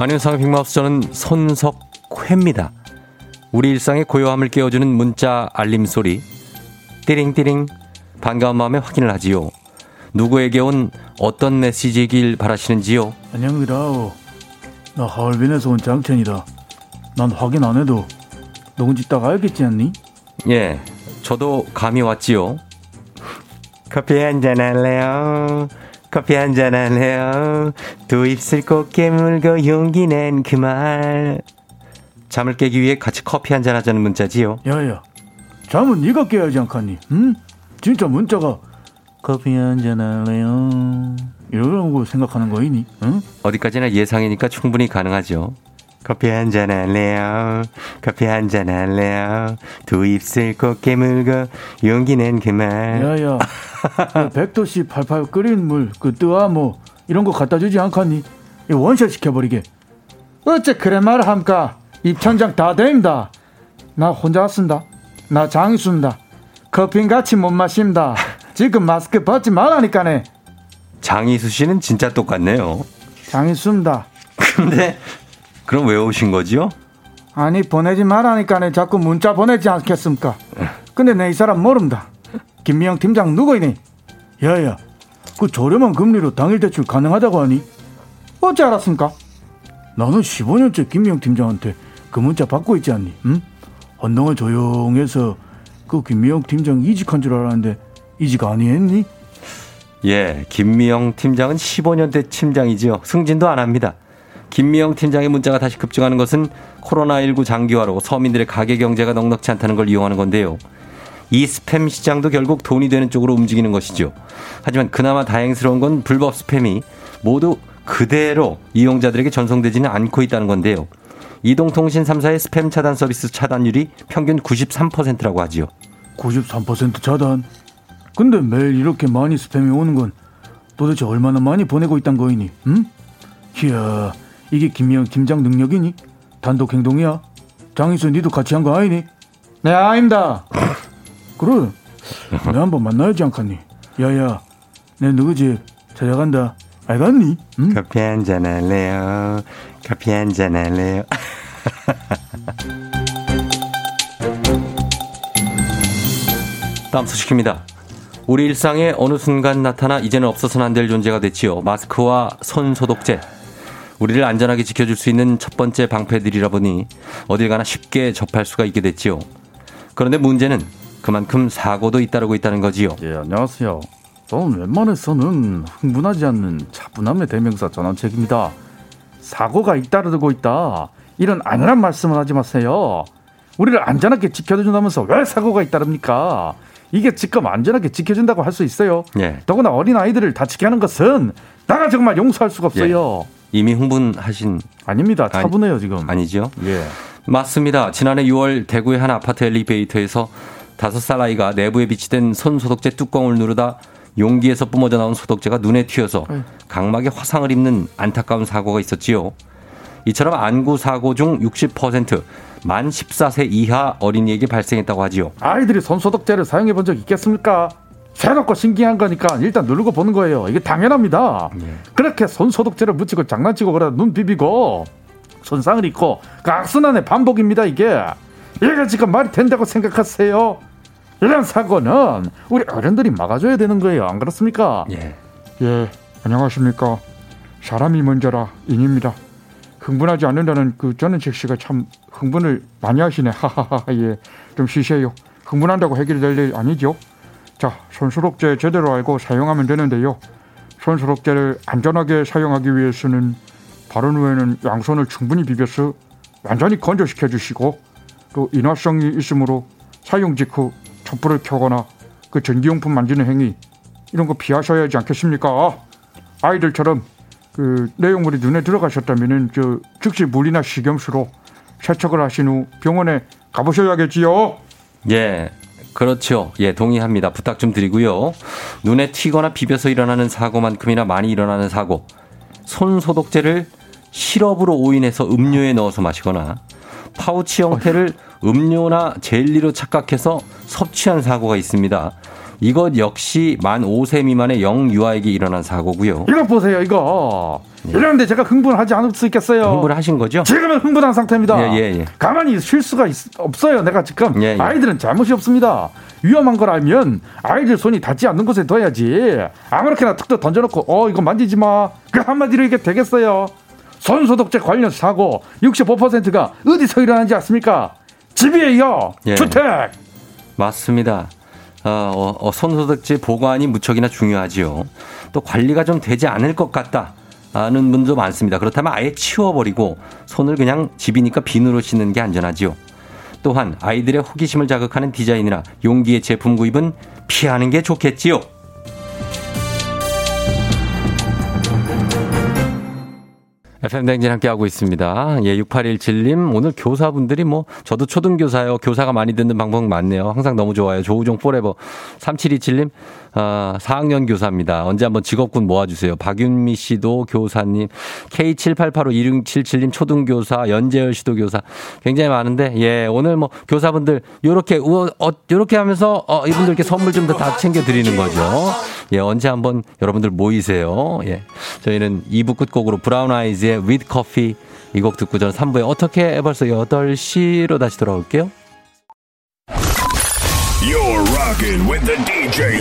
S1: 안윤상의 빅마우스 저는 손석회입니다. 우리 일상의 고요함을 깨워주는 문자 알림 소리 띠링띠링 반가운 마음에 확인을 하지요. 누구에게 온 어떤 메시지이길 바라시는지요?
S9: 안녕이라오. 나 하얼빈에서 온 장첸이다. 난 확인 안 해도 누군지 딱 알겠지 않니?
S1: 예, 저도 감이 왔지요. 커피 한 잔 할래요? 커피 한잔 할래요? 두 입술 꼭 깨물고 용기 낸 그 말. 잠을 깨기 위해 같이 커피 한잔 하자는 문자지요.
S9: 야야, 잠은 네가 깨야지 않겠니? 응? 진짜 문자가 커피 한잔 할래요? 이러고 생각하는 거이니? 응?
S1: 어디까지나 예상이니까 충분히 가능하죠. 커피 한 잔 할래요? 커피 한 잔 할래요? 두 입술 꼭 깨물고 용기 낸그 말.
S9: 야야, 그 [laughs] 백도씨 팔팔 끓인 물, 그 뜨아 뭐 이런 거 갖다 주지 않겠니? 이 원샷 시켜버리게. 어째 그래 말 함까? 입천장 다 됩니다. 나 혼자 왔습니다. 나 장수입니다. 커피 같이 못 마십니다. 지금 마스크 벗지 말라니까네.
S1: 장희수 씨는 진짜 똑같네요.
S9: 장수입니다.
S1: 근데 그럼 왜 오신 거지요?
S9: 아니 보내지 말라니까네 자꾸 문자 보내지 않겠습니까? 근데 내 이 사람 모른다. 김미영 팀장 누구이니? 야야, 그 저렴한 금리로 당일 대출 가능하다고 하니? 어째 알았습니까? 나는 15년째 김미영 팀장한테 그 문자 받고 있지 않니? 응? 한동안 조용해서 그 김미영 팀장 이직한 줄 알았는데 이직 아니했니?
S1: 예, 김미영 팀장은 15년대 팀장이지요. 승진도 안 합니다. 김미영 팀장의 문자가 다시 급증하는 것은 코로나19 장기화로 서민들의 가계 경제가 넉넉치 않다는 걸 이용하는 건데요. 이 스팸 시장도 결국 돈이 되는 쪽으로 움직이는 것이죠. 하지만 그나마 다행스러운 건 불법 스팸이 모두 그대로 이용자들에게 전송되지는 않고 있다는 건데요. 이동통신 3사의 스팸 차단 서비스 차단율이 평균 93%라고 하지요.
S9: 93% 차단. 근데 매일 이렇게 많이 스팸이 오는 건 도대체 얼마나 많이 보내고 있단 거이니? 응? 이야, 이게 김미영 팀장 능력이니? 단독 행동이야? 장희수 니도 같이 한 거 아니니? 네, 아닙니다. [laughs] 그래. 내 한번 만나야지 않겠니? 야야, 내 누구 집 찾아간다. 알겠니? 응?
S1: 커피 한 잔 할래요? 커피 한 잔 할래요? [laughs] 다음 소식입니다. 우리 일상에 어느 순간 나타나 이제는 없어서는 안 될 존재가 됐지요. 마스크와 손 소독제. 우리를 안전하게 지켜줄 수 있는 첫 번째 방패들이라 보니 어딜 가나 쉽게 접할 수가 있게 됐지요. 그런데 문제는 그만큼 사고도 잇따르고 있다는 거지요.
S9: 예, 안녕하세요. 저는 웬만해서는 흥분하지 않는 차분함의 대명사 전원책입니다. 사고가 잇따르고 있다. 이런 안일한 말씀을 하지 마세요. 우리를 안전하게 지켜준다면서 왜 사고가 잇따릅니까? 이게 지금 안전하게 지켜준다고 할 수 있어요.
S1: 예.
S9: 더구나 어린 아이들을 다치게 하는 것은 나가 정말 용서할 수가 없어요.
S1: 이미 흥분하신
S9: 아닙니다. 차분해요 지금.
S1: 아니죠?
S9: 예.
S1: 맞습니다. 지난해 6월 대구의 한 아파트 엘리베이터에서 다섯 살 아이가 내부에 비치된 손 소독제 뚜껑을 누르다 용기에서 뿜어져 나온 소독제가 눈에 튀어서 각막에 화상을 입는 안타까운 사고가 있었지요. 이처럼 안구 사고 중 60%, 만 14세 이하 어린이에게 발생했다고 하지요.
S9: 아이들이 손소독제를 사용해 본 적 있겠습니까? 새롭고 신기한 거니까 일단 누르고 보는 거예요. 이게 당연합니다. 그렇게 손 소독제를 묻히고 장난치고 그러다 눈 비비고 손상을 입고 그 악순환의 반복입니다. 이게 이게 지금 말이 된다고 생각하세요? 이런 사고는 우리 어른들이 막아줘야 되는 거예요. 안 그렇습니까?
S1: 예.
S9: 예, 안녕하십니까. 사람이 먼저라 인입니다. 흥분하지 않는다는 그 전은책 씨가 참 흥분을 많이 하시네. [laughs] 하하하. 예, 좀 쉬세요. 흥분한다고 해결될 일 아니죠? 자, 손소독제 제대로 알고 사용하면 되는데요. 손소독제를 안전하게 사용하기 위해서는 바른 후에는 양손을 충분히 비벼서 완전히 건조시켜 주시고 또 인화성이 있으므로 사용 직후 촛불을 켜거나 그 전기용품 만지는 행위 이런 거 피하셔야 하지 않겠습니까? 아이들처럼 그 내용물이 눈에 들어가셨다면은 저 즉시 물이나 식염수로 세척을 하신 후 병원에 가보셔야겠지요.
S1: 예. 그렇죠. 예, 동의합니다. 부탁 좀 드리고요. 눈에 튀거나 비벼서 일어나는 사고만큼이나 많이 일어나는 사고. 손 소독제를 시럽으로 오인해서 음료에 넣어서 마시거나 파우치 형태를 음료나 젤리로 착각해서 섭취한 사고가 있습니다. 이것 역시 만 5세 미만의 영유아에게 일어난 사고고요.
S9: 이거 보세요, 이거. 이러는데 제가 흥분하지 않을 수 있겠어요.
S1: 네. 흥분하신 거죠?
S9: 지금은 흥분한 상태입니다.
S1: 예, 예, 예.
S9: 가만히 있을 수가 있- 없어요. 내가 지금
S1: 예, 예.
S9: 아이들은 잘못이 없습니다. 위험한 걸 알면 아이들 손이 닿지 않는 곳에 둬야지. 아무렇게나 툭툭 던져놓고 어 이거 만지지 마. 그 한마디로 이게 되겠어요. 손소독제 관련 사고 65%가 어디서 일어나는지 아십니까? 집이에요.
S1: 예.
S9: 주택.
S1: 맞습니다. 어, 어, 어, 손소독제 보관이 무척이나 중요하지요. 또 관리가 좀 되지 않을 것 같다. 하는 분도 많습니다. 그렇다면 아예 치워버리고 손을 그냥 집이니까 비누로 씻는 게 안전하지요. 또한 아이들의 호기심을 자극하는 디자인이나 용기의 제품 구입은 피하는 게 좋겠지요. FM 댕진 함께하고 있습니다. 예, 6817님, 오늘 교사분들이 뭐, 저도 초등교사요. 교사가 많이 듣는 방송 맞네요. 항상 너무 좋아요. 조우종 forever. 3727님, 아, 4학년 교사입니다. 언제 한번 직업군 모아주세요. 박윤미 씨도 교사님, K78852677님 초등교사, 연재열 씨도 교사. 굉장히 많은데, 예, 오늘 뭐, 교사분들, 요렇게, 우- 어, 요렇게 하면서, 어, 이분들께 선물 좀더다 챙겨드리는 거죠. 예, 언제 한번 여러분들 모이세요. 예. 저희는 2부 끝곡으로 브라운 아이즈의 with coffee 이 곡 듣고 저는 3부에 어떻게 벌써 8시로 다시 돌아올게요.
S10: You're rocking with the DJ.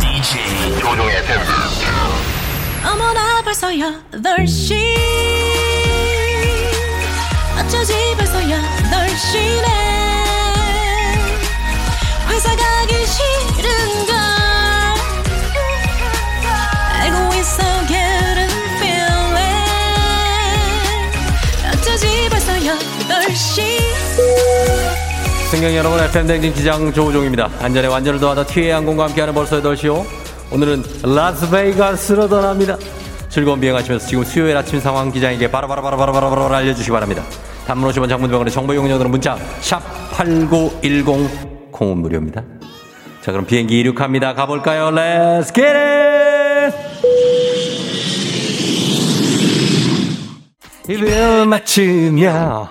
S10: DJ 조종의 FM.
S11: 어머나 벌써 8시 어쩌지 벌써 8시네 회사 가기 싫은걸
S1: 승경 여러분, FM댕진 기장 조우종입니다. 안전에 완전을 더하다 티웨이 항공과 함께하는 벌써 8시요. 오늘은 라스베이거스로 떠납니다. 즐거운 비행하시면서 지금 수요일 아침 상황 기장에게 바로바로바로바로바로 알려주시기 바랍니다. 단문 50원 장문병원의 정보 이용료들은 문자 샵 8910 콩은 무료입니다. 자 그럼 비행기 이륙합니다. 가볼까요? Let's get it! 입을 맞추며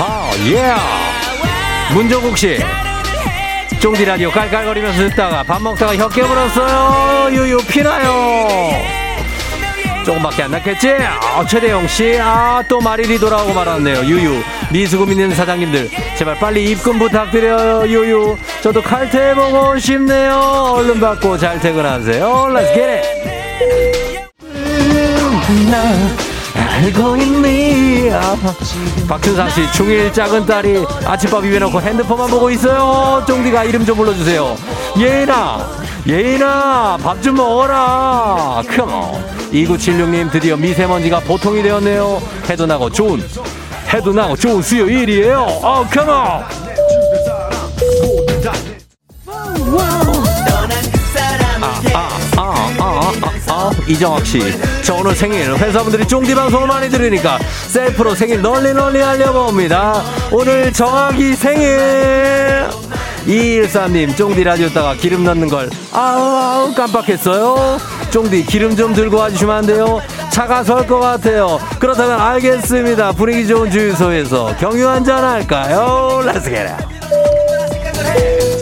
S1: 아, 예! 문종국 씨. 쫑디 라디오 깔깔거리면서 듣다가 밥 먹다가 혀 깨물었어요. 유유 피나요. 조금밖에 안 났겠지? 아, 최대영 씨, 아, 또 마릴이 돌아오고 말았네요. 유유. 미수금 있는 사장님들, 제발 빨리 입금 부탁드려요. 유유. 저도 칼퇴해보고 싶네요. 얼른 받고 잘 퇴근하세요. Let's get it! 알고 있니? 아, 박준상 씨, 중1 작은 딸이 아침밥 입에놓고 핸드폰만 보고 있어요. 쫑디가 이름 좀 불러주세요. 예인아, 예인아, 밥 좀 먹어라. 컴온. 2976님, 드디어 미세먼지가 보통이 되었네요. 해도 나고 좋은, 해도 나고 좋은 수요일이에요. 어, 컴온. 아, 아, 아, 아, 이정학 씨. 저 오늘 생일 회사분들이 쫑디 방송을 많이 들으니까 셀프로 생일 널리 널리 알려봅니다. 오늘 정학이 생일. 213님, 쫑디 라디오 다가 기름 넣는 걸, 아우, 아우, 깜빡했어요. 쫑디 기름 좀 들고 와주시면 안 돼요? 차가 설 것 같아요. 그렇다면 알겠습니다. 분위기 좋은 주유소에서 경유 한잔 할까요? Get it.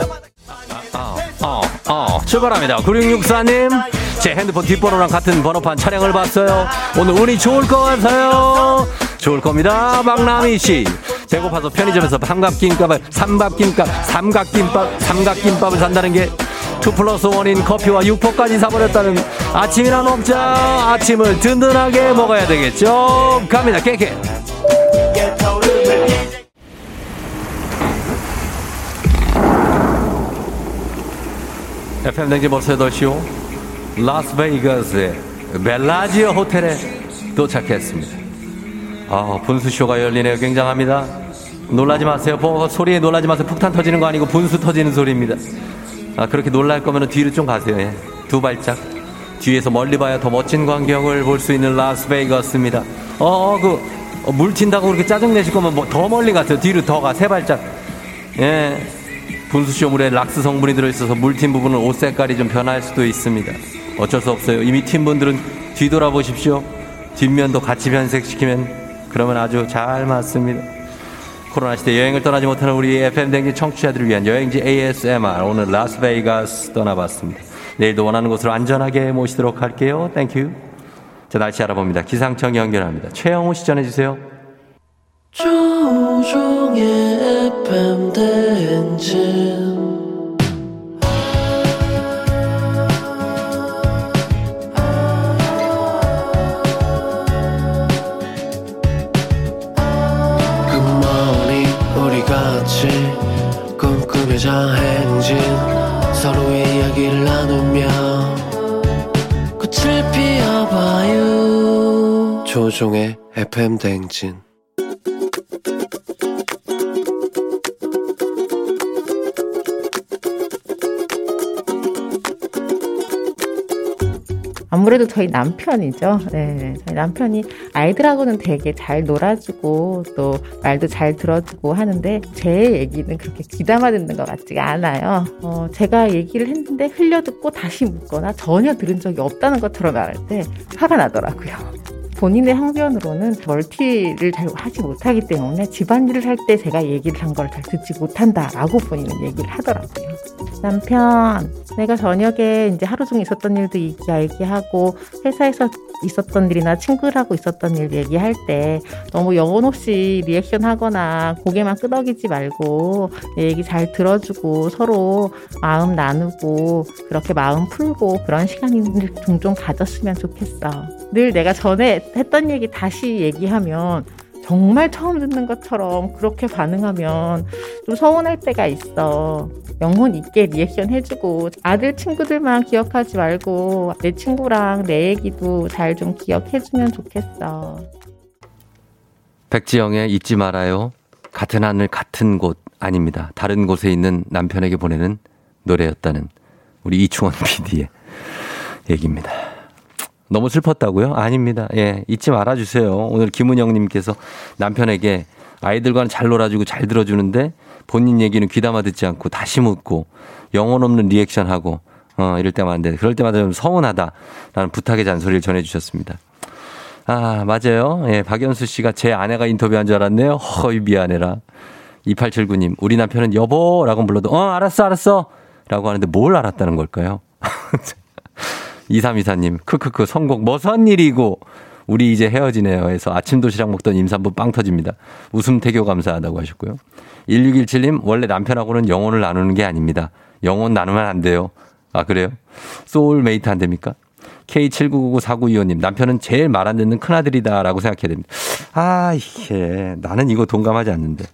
S1: 어, 어, 출발합니다. 9664님, 제 핸드폰 뒷번호랑 같은 번호판 차량을 봤어요. 오늘 운이 좋을 것 같아요. 좋을 겁니다. 박남희 씨. 배고파서 편의점에서 삼각김밥을, 삼각김밥, 삼각김밥, 삼각김밥을 산다는 게 two plus one인 커피와 육포까지 사버렸다는 아침이나 먹자. 아침을 든든하게 먹어야 되겠죠. 갑니다. 깨깨. FM 댕지 벌써 8시오. 라스베이거스의 벨라지오 호텔에 도착했습니다. 아, 분수쇼가 열리네요. 굉장합니다. 놀라지 마세요. 뭐, 소리에 놀라지 마세요. 폭탄 터지는 거 아니고 분수 터지는 소리입니다. 아, 그렇게 놀랄 거면 뒤로 좀 가세요. 예. 두 발짝. 뒤에서 멀리 봐야 더 멋진 광경을 볼 수 있는 라스베이거스입니다. 어, 어, 그, 어, 물 튄다고 그렇게 짜증내실 거면 뭐 더 멀리 가세요. 뒤로 더 가. 세 발짝. 예. 분수쇼물에 락스 성분이 들어있어서 물튄 부분은 옷 색깔이 좀 변할 수도 있습니다. 어쩔 수 없어요. 이미 튄 분들은 뒤돌아보십시오. 뒷면도 같이 변색시키면 그러면 아주 잘 맞습니다. 코로나 시대 여행을 떠나지 못하는 우리 FM 댕진 청취자들을 위한 여행지 ASMR 오늘 라스베이거스 떠나봤습니다. 내일도 원하는 곳으로 안전하게 모시도록 할게요. Thank you. 자 날씨 알아봅니다. 기상청 연결합니다. 최영우 씨 전해주세요.
S12: 조종의 FM 대행진. 꿈꾸며자 행진. 서로의 이야기를 나누며 꽃을 피워봐요. 조종의 FM 대행진
S13: 아무래도 저희 남편이죠. 네, 저희 남편이 아이들하고는 되게 잘 놀아주고 또 말도 잘 들어주고 하는데 제 얘기는 그렇게 귀담아 듣는 것 같지가 않아요. 어, 제가 얘기를 했는데 흘려듣고 다시 묻거나 전혀 들은 적이 없다는 것처럼 말할 때 화가 나더라고요. 본인의 항변으로는 멀티를 잘 하지 못하기 때문에 집안일을 할 때 제가 얘기를 한 걸 잘 듣지 못한다라고 본인은 얘기를 하더라고요. 남편, 내가 저녁에 이제 하루 종일 있었던 일도 얘기하고 회사에서 있었던 일이나 친구들하고 있었던 일 얘기할 때 너무 영혼 없이 리액션 하거나 고개만 끄덕이지 말고 내 얘기 잘 들어주고 서로 마음 나누고 그렇게 마음 풀고 그런 시간을 종종 가졌으면 좋겠어. 늘 내가 전에 했던 얘기 다시 얘기하면 정말 처음 듣는 것처럼 그렇게 반응하면 좀 서운할 때가 있어. 영혼 있게 리액션 해주고 아들 친구들만 기억하지 말고 내 친구랑 내 얘기도 잘 좀 기억해주면 좋겠어.
S1: 백지영의 잊지 말아요. 같은 하늘 같은 곳 아닙니다. 다른 곳에 있는 남편에게 보내는 노래였다는 우리 이충원 [laughs] PD의 얘기입니다. 너무 슬펐다고요? 아닙니다. 예, 잊지 말아주세요. 오늘 김은영님께서 남편에게 아이들과는 잘 놀아주고 잘 들어주는데 본인 얘기는 귀담아 듣지 않고 다시 묻고 영혼 없는 리액션 하고 어, 이럴 때만 안 돼. 그럴 때마다 좀 서운하다라는 부탁의 잔소리를 전해주셨습니다. 아, 맞아요. 예, 박연수 씨가 제 아내가 인터뷰한 줄 알았네요. 허이, 미안해라. 2879님, 우리 남편은 여보라고 불러도, 어, 알았어, 알았어. 라고 하는데 뭘 알았다는 걸까요? [laughs] 2324님, 크크크, 선곡, 뭐선 일이고, 우리 이제 헤어지네요. 해서 아침 도시락 먹던 임산부 빵 터집니다. 웃음 태교 감사하다고 하셨고요. 1617님, 원래 남편하고는 영혼을 나누는 게 아닙니다. 영혼 나누면 안 돼요. 아, 그래요? 소울메이트 안 됩니까? K79994925님, 남편은 제일 말 안 듣는 큰아들이다라고 생각해야 됩니다. 아, 이게, 나는 이거 동감하지 않는데.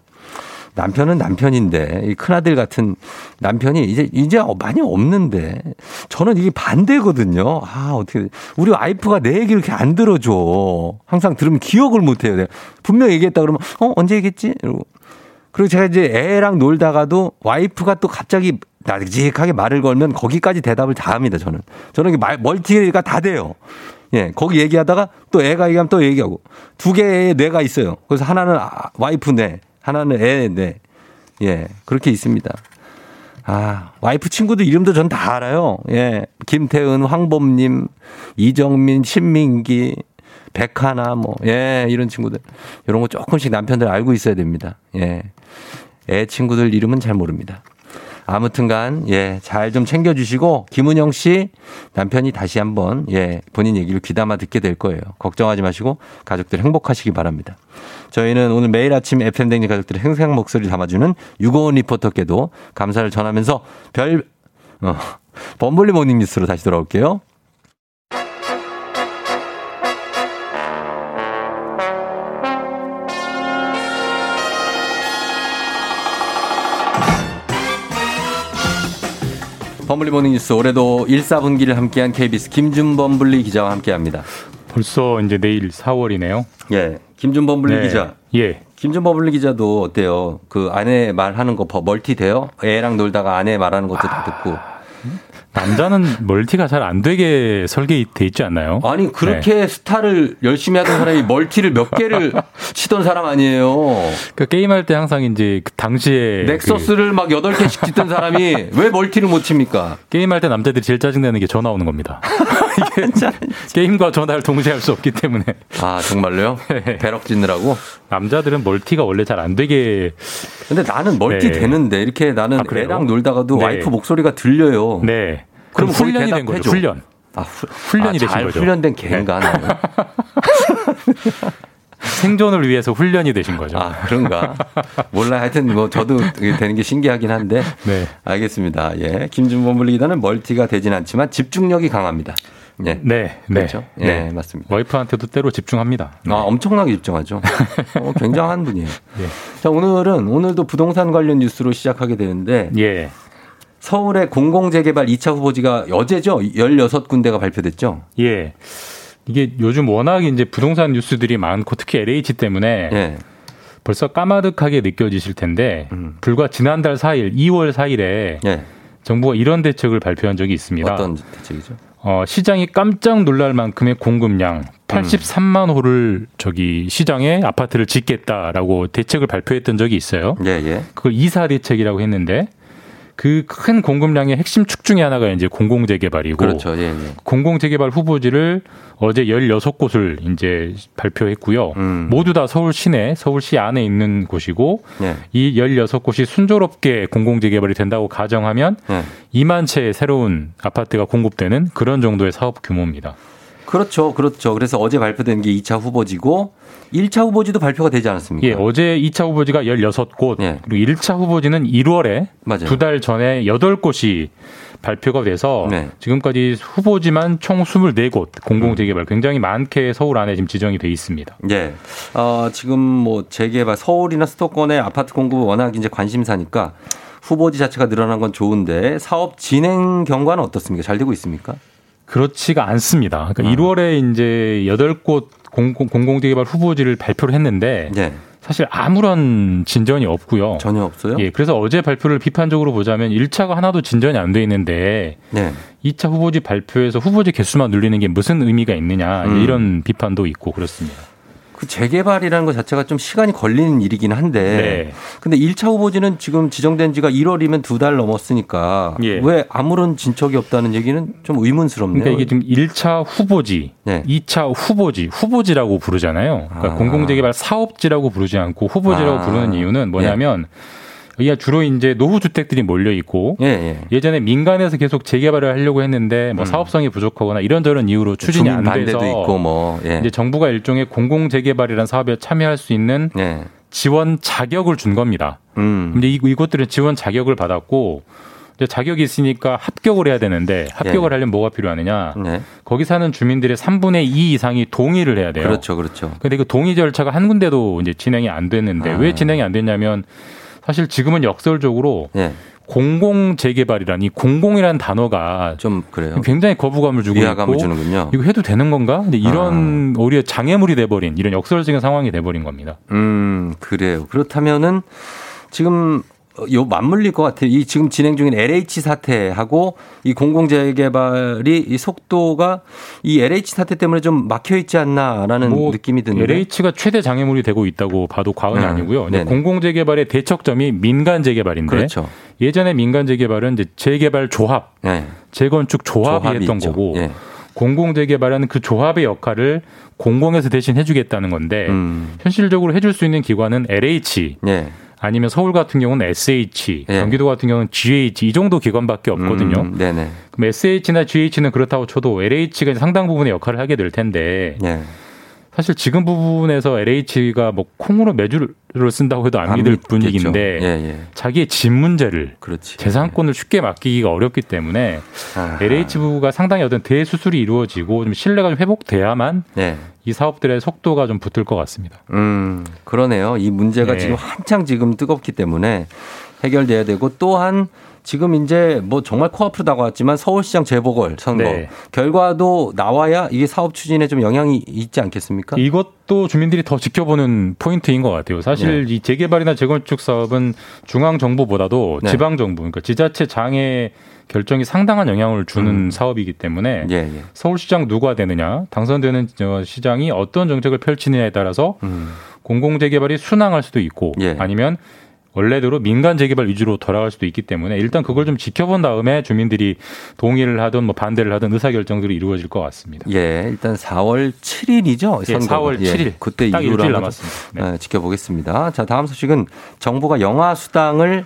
S1: 남편은 남편인데, 이 큰아들 같은 남편이 이제, 이제 많이 없는데, 저는 이게 반대거든요. 아, 어떻게, 우리 와이프가 내 얘기 이렇게 안 들어줘. 항상 들으면 기억을 못 해요. 내가 분명히 얘기했다 그러면, 어, 언제 얘기했지? 이러고. 그리고 제가 이제 애랑 놀다가도 와이프가 또 갑자기 나직하게 말을 걸면 거기까지 대답을 다 합니다, 저는. 저는 말, 멀티가 다 돼요. 예, 거기 얘기하다가 또 애가 얘기하면 또 얘기하고. 두 개의 뇌가 있어요. 그래서 하나는 아, 와이프 뇌, 하나는 애 뇌. 예, 그렇게 있습니다. 아, 와이프 친구들 이름도 전 다 알아요. 예, 김태은, 황범님, 이정민, 신민기, 백하나, 뭐, 예, 이런 친구들. 이런 거 조금씩 남편들 알고 있어야 됩니다. 예. 애 친구들 이름은 잘 모릅니다. 아무튼간 예, 잘 좀 챙겨 주시고 김은영 씨 남편이 다시 한번 예, 본인 얘기를 귀담아 듣게 될 거예요. 걱정하지 마시고 가족들 행복하시기 바랍니다. 저희는 오늘 매일 아침 FM 댕진 가족들의 생생 목소리를 담아주는 유고원 리포터께도 감사를 전하면서 별 어, 범블리 모닝 뉴스로 다시 돌아올게요. 범블리 모닝 뉴스 올해도 1, 4분기를 함께한 KBS 김준범 블리 기자와 함께합니다.
S14: 벌써 이제 내일 4월이네요.
S1: 예, 김준범 블리
S14: 네.
S1: 기자.
S14: 예.
S1: 김준범 블리 기자도 어때요? 그 아내 말하는 거 버- 멀티 돼요? 애랑 놀다가 아내 말하는 것도 다 듣고.
S14: 남자는 멀티가 잘 안 되게 설계돼 있지 않나요?
S1: 아니 그렇게 스타를 열심히 하던 사람이 멀티를 몇 개를 [laughs] 치던 사람 아니에요.
S14: 그 게임할 때 항상 이제 그 당시에
S1: 넥서스를 막 8개씩 짓던 사람이 왜 멀티를 못 칩니까?
S14: 그 게임할 때 남자들이 제일 짜증내는 게 전화 오는 겁니다. [laughs] 게임과 전화를 동시에 할 수 없기 때문에.
S1: 아, 정말로요? [laughs] 배럭 짓느라고?
S14: 남자들은 멀티가 원래 잘 안 되게.
S1: 근데 나는 멀티
S14: 네.
S1: 되는데 이렇게 나는
S14: 아, 그래요?
S1: 애랑 놀다가도
S14: 네.
S1: 와이프 목소리가 들려요.
S14: 네.
S1: 그럼
S14: 훈련이 된 거죠. 훈련.
S1: 아, 후,
S14: 훈련이
S1: 아,
S14: 되신
S1: 잘
S14: 거죠.
S1: 훈련된 개인가
S14: 네.
S1: 나는. [laughs]
S14: 생존을 위해서 훈련이 되신 거죠.
S1: 아, 그런가? 몰라. 하여튼 뭐 저도 되는 게 신기하긴 한데.
S14: 네.
S1: 알겠습니다. 예. 김준범 블리 기자는 멀티가 되진 않지만 집중력이 강합니다. 예.
S14: 네, 네.
S1: 그렇죠? 예,
S14: 네.
S1: 맞습니다.
S14: 와이프한테도 때로 집중합니다.
S1: 아, 엄청나게 집중하죠. 어, 굉장한 분이에요.
S14: 예. [laughs]
S1: 자, 오늘은 오늘도 부동산 관련 뉴스로 시작하게 되는데
S14: 예.
S1: 서울의 공공재개발 2차 후보지가 어제죠? 16군데가 발표됐죠?
S14: 예. 이게 요즘 워낙 이제 부동산 뉴스들이 많고 특히 LH 때문에
S1: 예.
S14: 벌써 까마득하게 느껴지실 텐데
S1: 음.
S14: 불과 지난달 4일, 2월 4일에
S1: 예.
S14: 정부가 이런 대책을 발표한 적이 있습니다.
S1: 어떤 대책이죠?
S14: 어, 시장이 깜짝 놀랄 만큼의 공급량 83만 호를 저기 시장에 아파트를 짓겠다라고 대책을 발표했던 적이 있어요.
S1: 예, 예.
S14: 그걸 이사 대책이라고 했는데 그 큰 공급량의 핵심 축 중에 하나가 이제 공공재개발이고
S1: 그렇죠. 예, 예.
S14: 공공재개발 후보지를 어제 16곳을 이제 발표했고요.
S1: 음.
S14: 모두 다 서울 시내, 서울시 안에 있는 곳이고
S1: 예.
S14: 이 16곳이 순조롭게 공공재개발이 된다고 가정하면
S1: 예.
S14: 2만 채의 새로운 아파트가 공급되는 그런 정도의 사업 규모입니다.
S1: 그렇죠. 그렇죠. 그래서 어제 발표된 게 2차 후보지고 1차 후보지도 발표가 되지 않았습니까?
S14: 예, 어제 2차 후보지가 16곳,
S1: 예.
S14: 그리고 1차 후보지는 1월에
S1: 맞아요.
S14: 두달 전에 8곳이 발표가 돼서
S1: 네.
S14: 지금까지 후보지만 총 24곳 공공 재개발 굉장히 많게 서울 안에 지금 지정이 돼 있습니다.
S1: 예. 어, 지금 뭐 재개발 서울이나 수도권의 아파트 공급이 워낙 이제 관심사니까 후보지 자체가 늘어난 건 좋은데 사업 진행 경과는 어떻습니까? 잘 되고 있습니까?
S14: 그렇지가 않습니다. 그러니까 1월에 이제 8곳 공공, 공공재개발 후보지를 발표를 했는데
S1: 예.
S14: 사실 아무런 진전이 없고요.
S1: 전혀 없어요?
S14: 예, 그래서 어제 발표를 비판적으로 보자면 1차가 하나도 진전이 안 돼 있는데
S1: 네.
S14: 2차 후보지 발표에서 후보지 개수만 늘리는 게 무슨 의미가 있느냐
S1: 음.
S14: 이런 비판도 있고 그렇습니다.
S1: 그 재개발이라는 것 자체가 좀 시간이 걸리는 일이긴 한데.
S14: 네.
S1: 근데 1차 후보지는 지금 지정된 지가 1월이면 두 달 넘었으니까
S14: 예.
S1: 왜 아무런 진척이 없다는 얘기는 좀 의문스럽네요.
S14: 그러니까 이게 지금 1차 후보지,
S1: 네.
S14: 2차 후보지, 후보지라고 부르잖아요. 그러니까
S1: 아.
S14: 공공재개발 사업지라고 부르지 않고 후보지라고
S1: 아.
S14: 부르는 이유는 뭐냐면 여기가 주로 이제 노후 주택들이 몰려 있고
S1: 예, 예.
S14: 예 전에 민간에서 계속 재개발을 하려고 했는데 뭐 사업성이 부족하거나 이런저런 이유로 추진이 안 돼서
S1: 있고 뭐. 예.
S14: 이제 정부가 일종의 공공 재개발이라는 사업에 참여할 수 있는
S1: 예.
S14: 지원 자격을 준 겁니다.
S1: 음.
S14: 근데 이, 이곳들은 지원 자격을 받았고 이제 자격이 있으니까 합격을 해야 되는데 합격을
S1: 예.
S14: 하려면 뭐가 필요하느냐?
S1: 네.
S14: 거기 사는 주민들의 3분의 2 이상이 동의를 해야 돼요.
S1: 그렇죠. 그렇죠.
S14: 근데 그 동의 절차가 한 군데도 이제 진행이 안 됐는데
S1: 아.
S14: 왜 진행이 안 됐냐면 사실 지금은 역설적으로
S1: 예.
S14: 공공 재개발이라는 이 공공이라는 단어가
S1: 좀 그래요.
S14: 굉장히 거부감을 주고
S1: 위화감을
S14: 있고
S1: 주는군요.
S14: 이거 해도 되는 건가? 근데 이런
S1: 아.
S14: 오히려 장애물이 돼 버린 이런 역설적인 상황이 돼 버린 겁니다.
S1: 음, 그래요. 그렇다면은 지금 요 맞물릴 것 같아요. 이 지금 진행 중인 LH 사태하고 이 공공재개발이 이 속도가 이 LH 사태 때문에 좀 막혀 있지 않나라는
S14: 뭐
S1: 느낌이 드는데.
S14: LH가 최대 장애물이 되고 있다고 봐도 과언이
S1: 네.
S14: 아니고요. 이제
S1: 네네.
S14: 공공 재개발의 대척점이 민간 재개발인데
S1: 그렇죠.
S14: 예전에 민간 재개발은 이제 재개발 조합,
S1: 네.
S14: 재건축 조합이,
S1: 조합이
S14: 했던
S1: 있죠.
S14: 거고
S1: 예.
S14: 공공 재개발은 그 조합의 역할을 공공에서 대신 해주겠다는 건데
S1: 음.
S14: 현실적으로 해줄 수 있는 기관은 LH
S1: 예.
S14: 아니면 서울 같은 경우는 SH,
S1: 예.
S14: 경기도 같은 경우는 GH 이 정도 기관밖에 없거든요.
S1: 음, 네네.
S14: 그럼 SH나 GH는 그렇다고 쳐도 LH가 상당 부분의 역할을 하게 될 텐데
S1: 예.
S14: 사실 지금 부분에서 LH가 뭐 콩으로 매주를 쓴다고 해도 안,
S1: 안
S14: 믿을. 분위기인데
S1: 예, 예.
S14: 자기의 집 문제를
S1: 그렇지.
S14: 재산권을 쉽게 맡기기가 어렵기 때문에
S1: 아하.
S14: LH부가 상당히 어떤 대수술이 이루어지고 좀 신뢰가 좀 회복돼야만
S1: 네.
S14: 이 사업들의 속도가 좀 붙을 것 같습니다.
S1: 음, 그러네요. 이 문제가
S14: 네.
S1: 지금 한창 지금 뜨겁기 때문에 해결돼야 되고 또한 지금 이제 뭐 정말 코앞으로 다가왔지만 서울시장 재보궐 선거
S14: 네.
S1: 결과도 나와야 이게 사업 추진에 좀 영향이 있지 않겠습니까?
S14: 이것도 주민들이 더 지켜보는 포인트인 것 같아요. 사실
S1: 네.
S14: 이 재개발이나 재건축 사업은 중앙 정부보다도
S1: 네.
S14: 지방 정부, 그러니까 지자체 장애 결정이 상당한 영향을 주는
S1: 음.
S14: 사업이기 때문에
S1: 예, 예.
S14: 서울시장 누가 되느냐, 당선되는 저 시장이 어떤 정책을 펼치느냐에 따라서
S1: 음.
S14: 공공재개발이 순항할 수도 있고
S1: 예.
S14: 아니면 원래대로 민간 재개발 위주로 돌아갈 수도 있기 때문에 일단 그걸 좀 지켜본 다음에 주민들이 동의를 하든 뭐 반대를 하든 의사 결정들이 이루어질 것 같습니다.
S1: 예, 일단 4월 7일이죠.
S14: 예, 4월 7일.
S1: 그때
S14: 딱
S1: 이후로 한번
S14: 남았습니다.
S1: 예, 지켜보겠습니다. 자, 다음 소식은 정부가 영화 수당을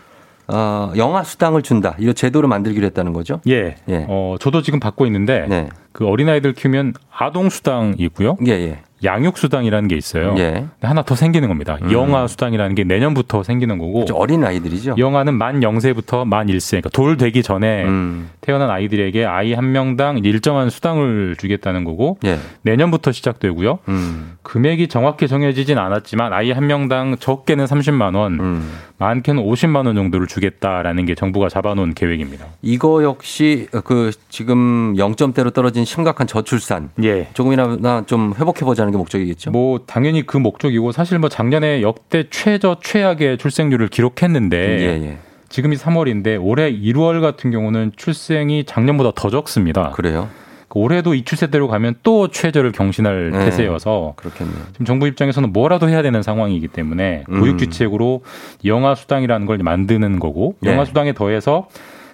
S1: 어, 영화 수당을 준다. 이 제도를 만들기로 했다는 거죠.
S14: 예. 어, 저도 지금 받고 있는데
S1: 네.
S14: 그 어린아이들 키우면 아동 수당이 있고요.
S1: 예, 예.
S14: 양육 수당이라는 게 있어요.
S1: 예.
S14: 하나 더 생기는 겁니다.
S1: 음.
S14: 영아 수당이라는 게 내년부터 생기는 거고.
S1: 어린 아이들이죠.
S14: 영아는 만 0세부터 만 1세, 그러니까 돌 되기 전에
S1: 음.
S14: 태어난 아이들에게 아이 한 명당 일정한 수당을 주겠다는 거고
S1: 예.
S14: 내년부터 시작되고요.
S1: 음.
S14: 금액이 정확히 정해지진 않았지만 아이 한 명당 적게는 30만 원,
S1: 음.
S14: 많게는 50만 원 정도를 주겠다라는 게 정부가 잡아놓은 계획입니다.
S1: 이거 역시 그 지금 0점대로 떨어진 심각한 저출산.
S14: 예.
S1: 조금이나마 좀 회복해 보자는 게 목적이겠죠.
S14: 뭐 당연히 그 목적이고 사실 뭐 작년에 역대 최저 최악의 출생률을 기록했는데
S1: 예, 예.
S14: 지금이 3월인데 올해 1월 같은 경우는 출생이 작년보다 더 적습니다.
S1: 그래요?
S14: 올해도 이 추세대로 가면 또 최저를 경신할
S1: 네.
S14: 태세여서
S1: 그렇겠네요.
S14: 지금 정부 입장에서는 뭐라도 해야 되는 상황이기 때문에
S1: 음.
S14: 고육지책으로 영아 수당이라는 걸 만드는 거고
S1: 네.
S14: 영아 수당에 더해서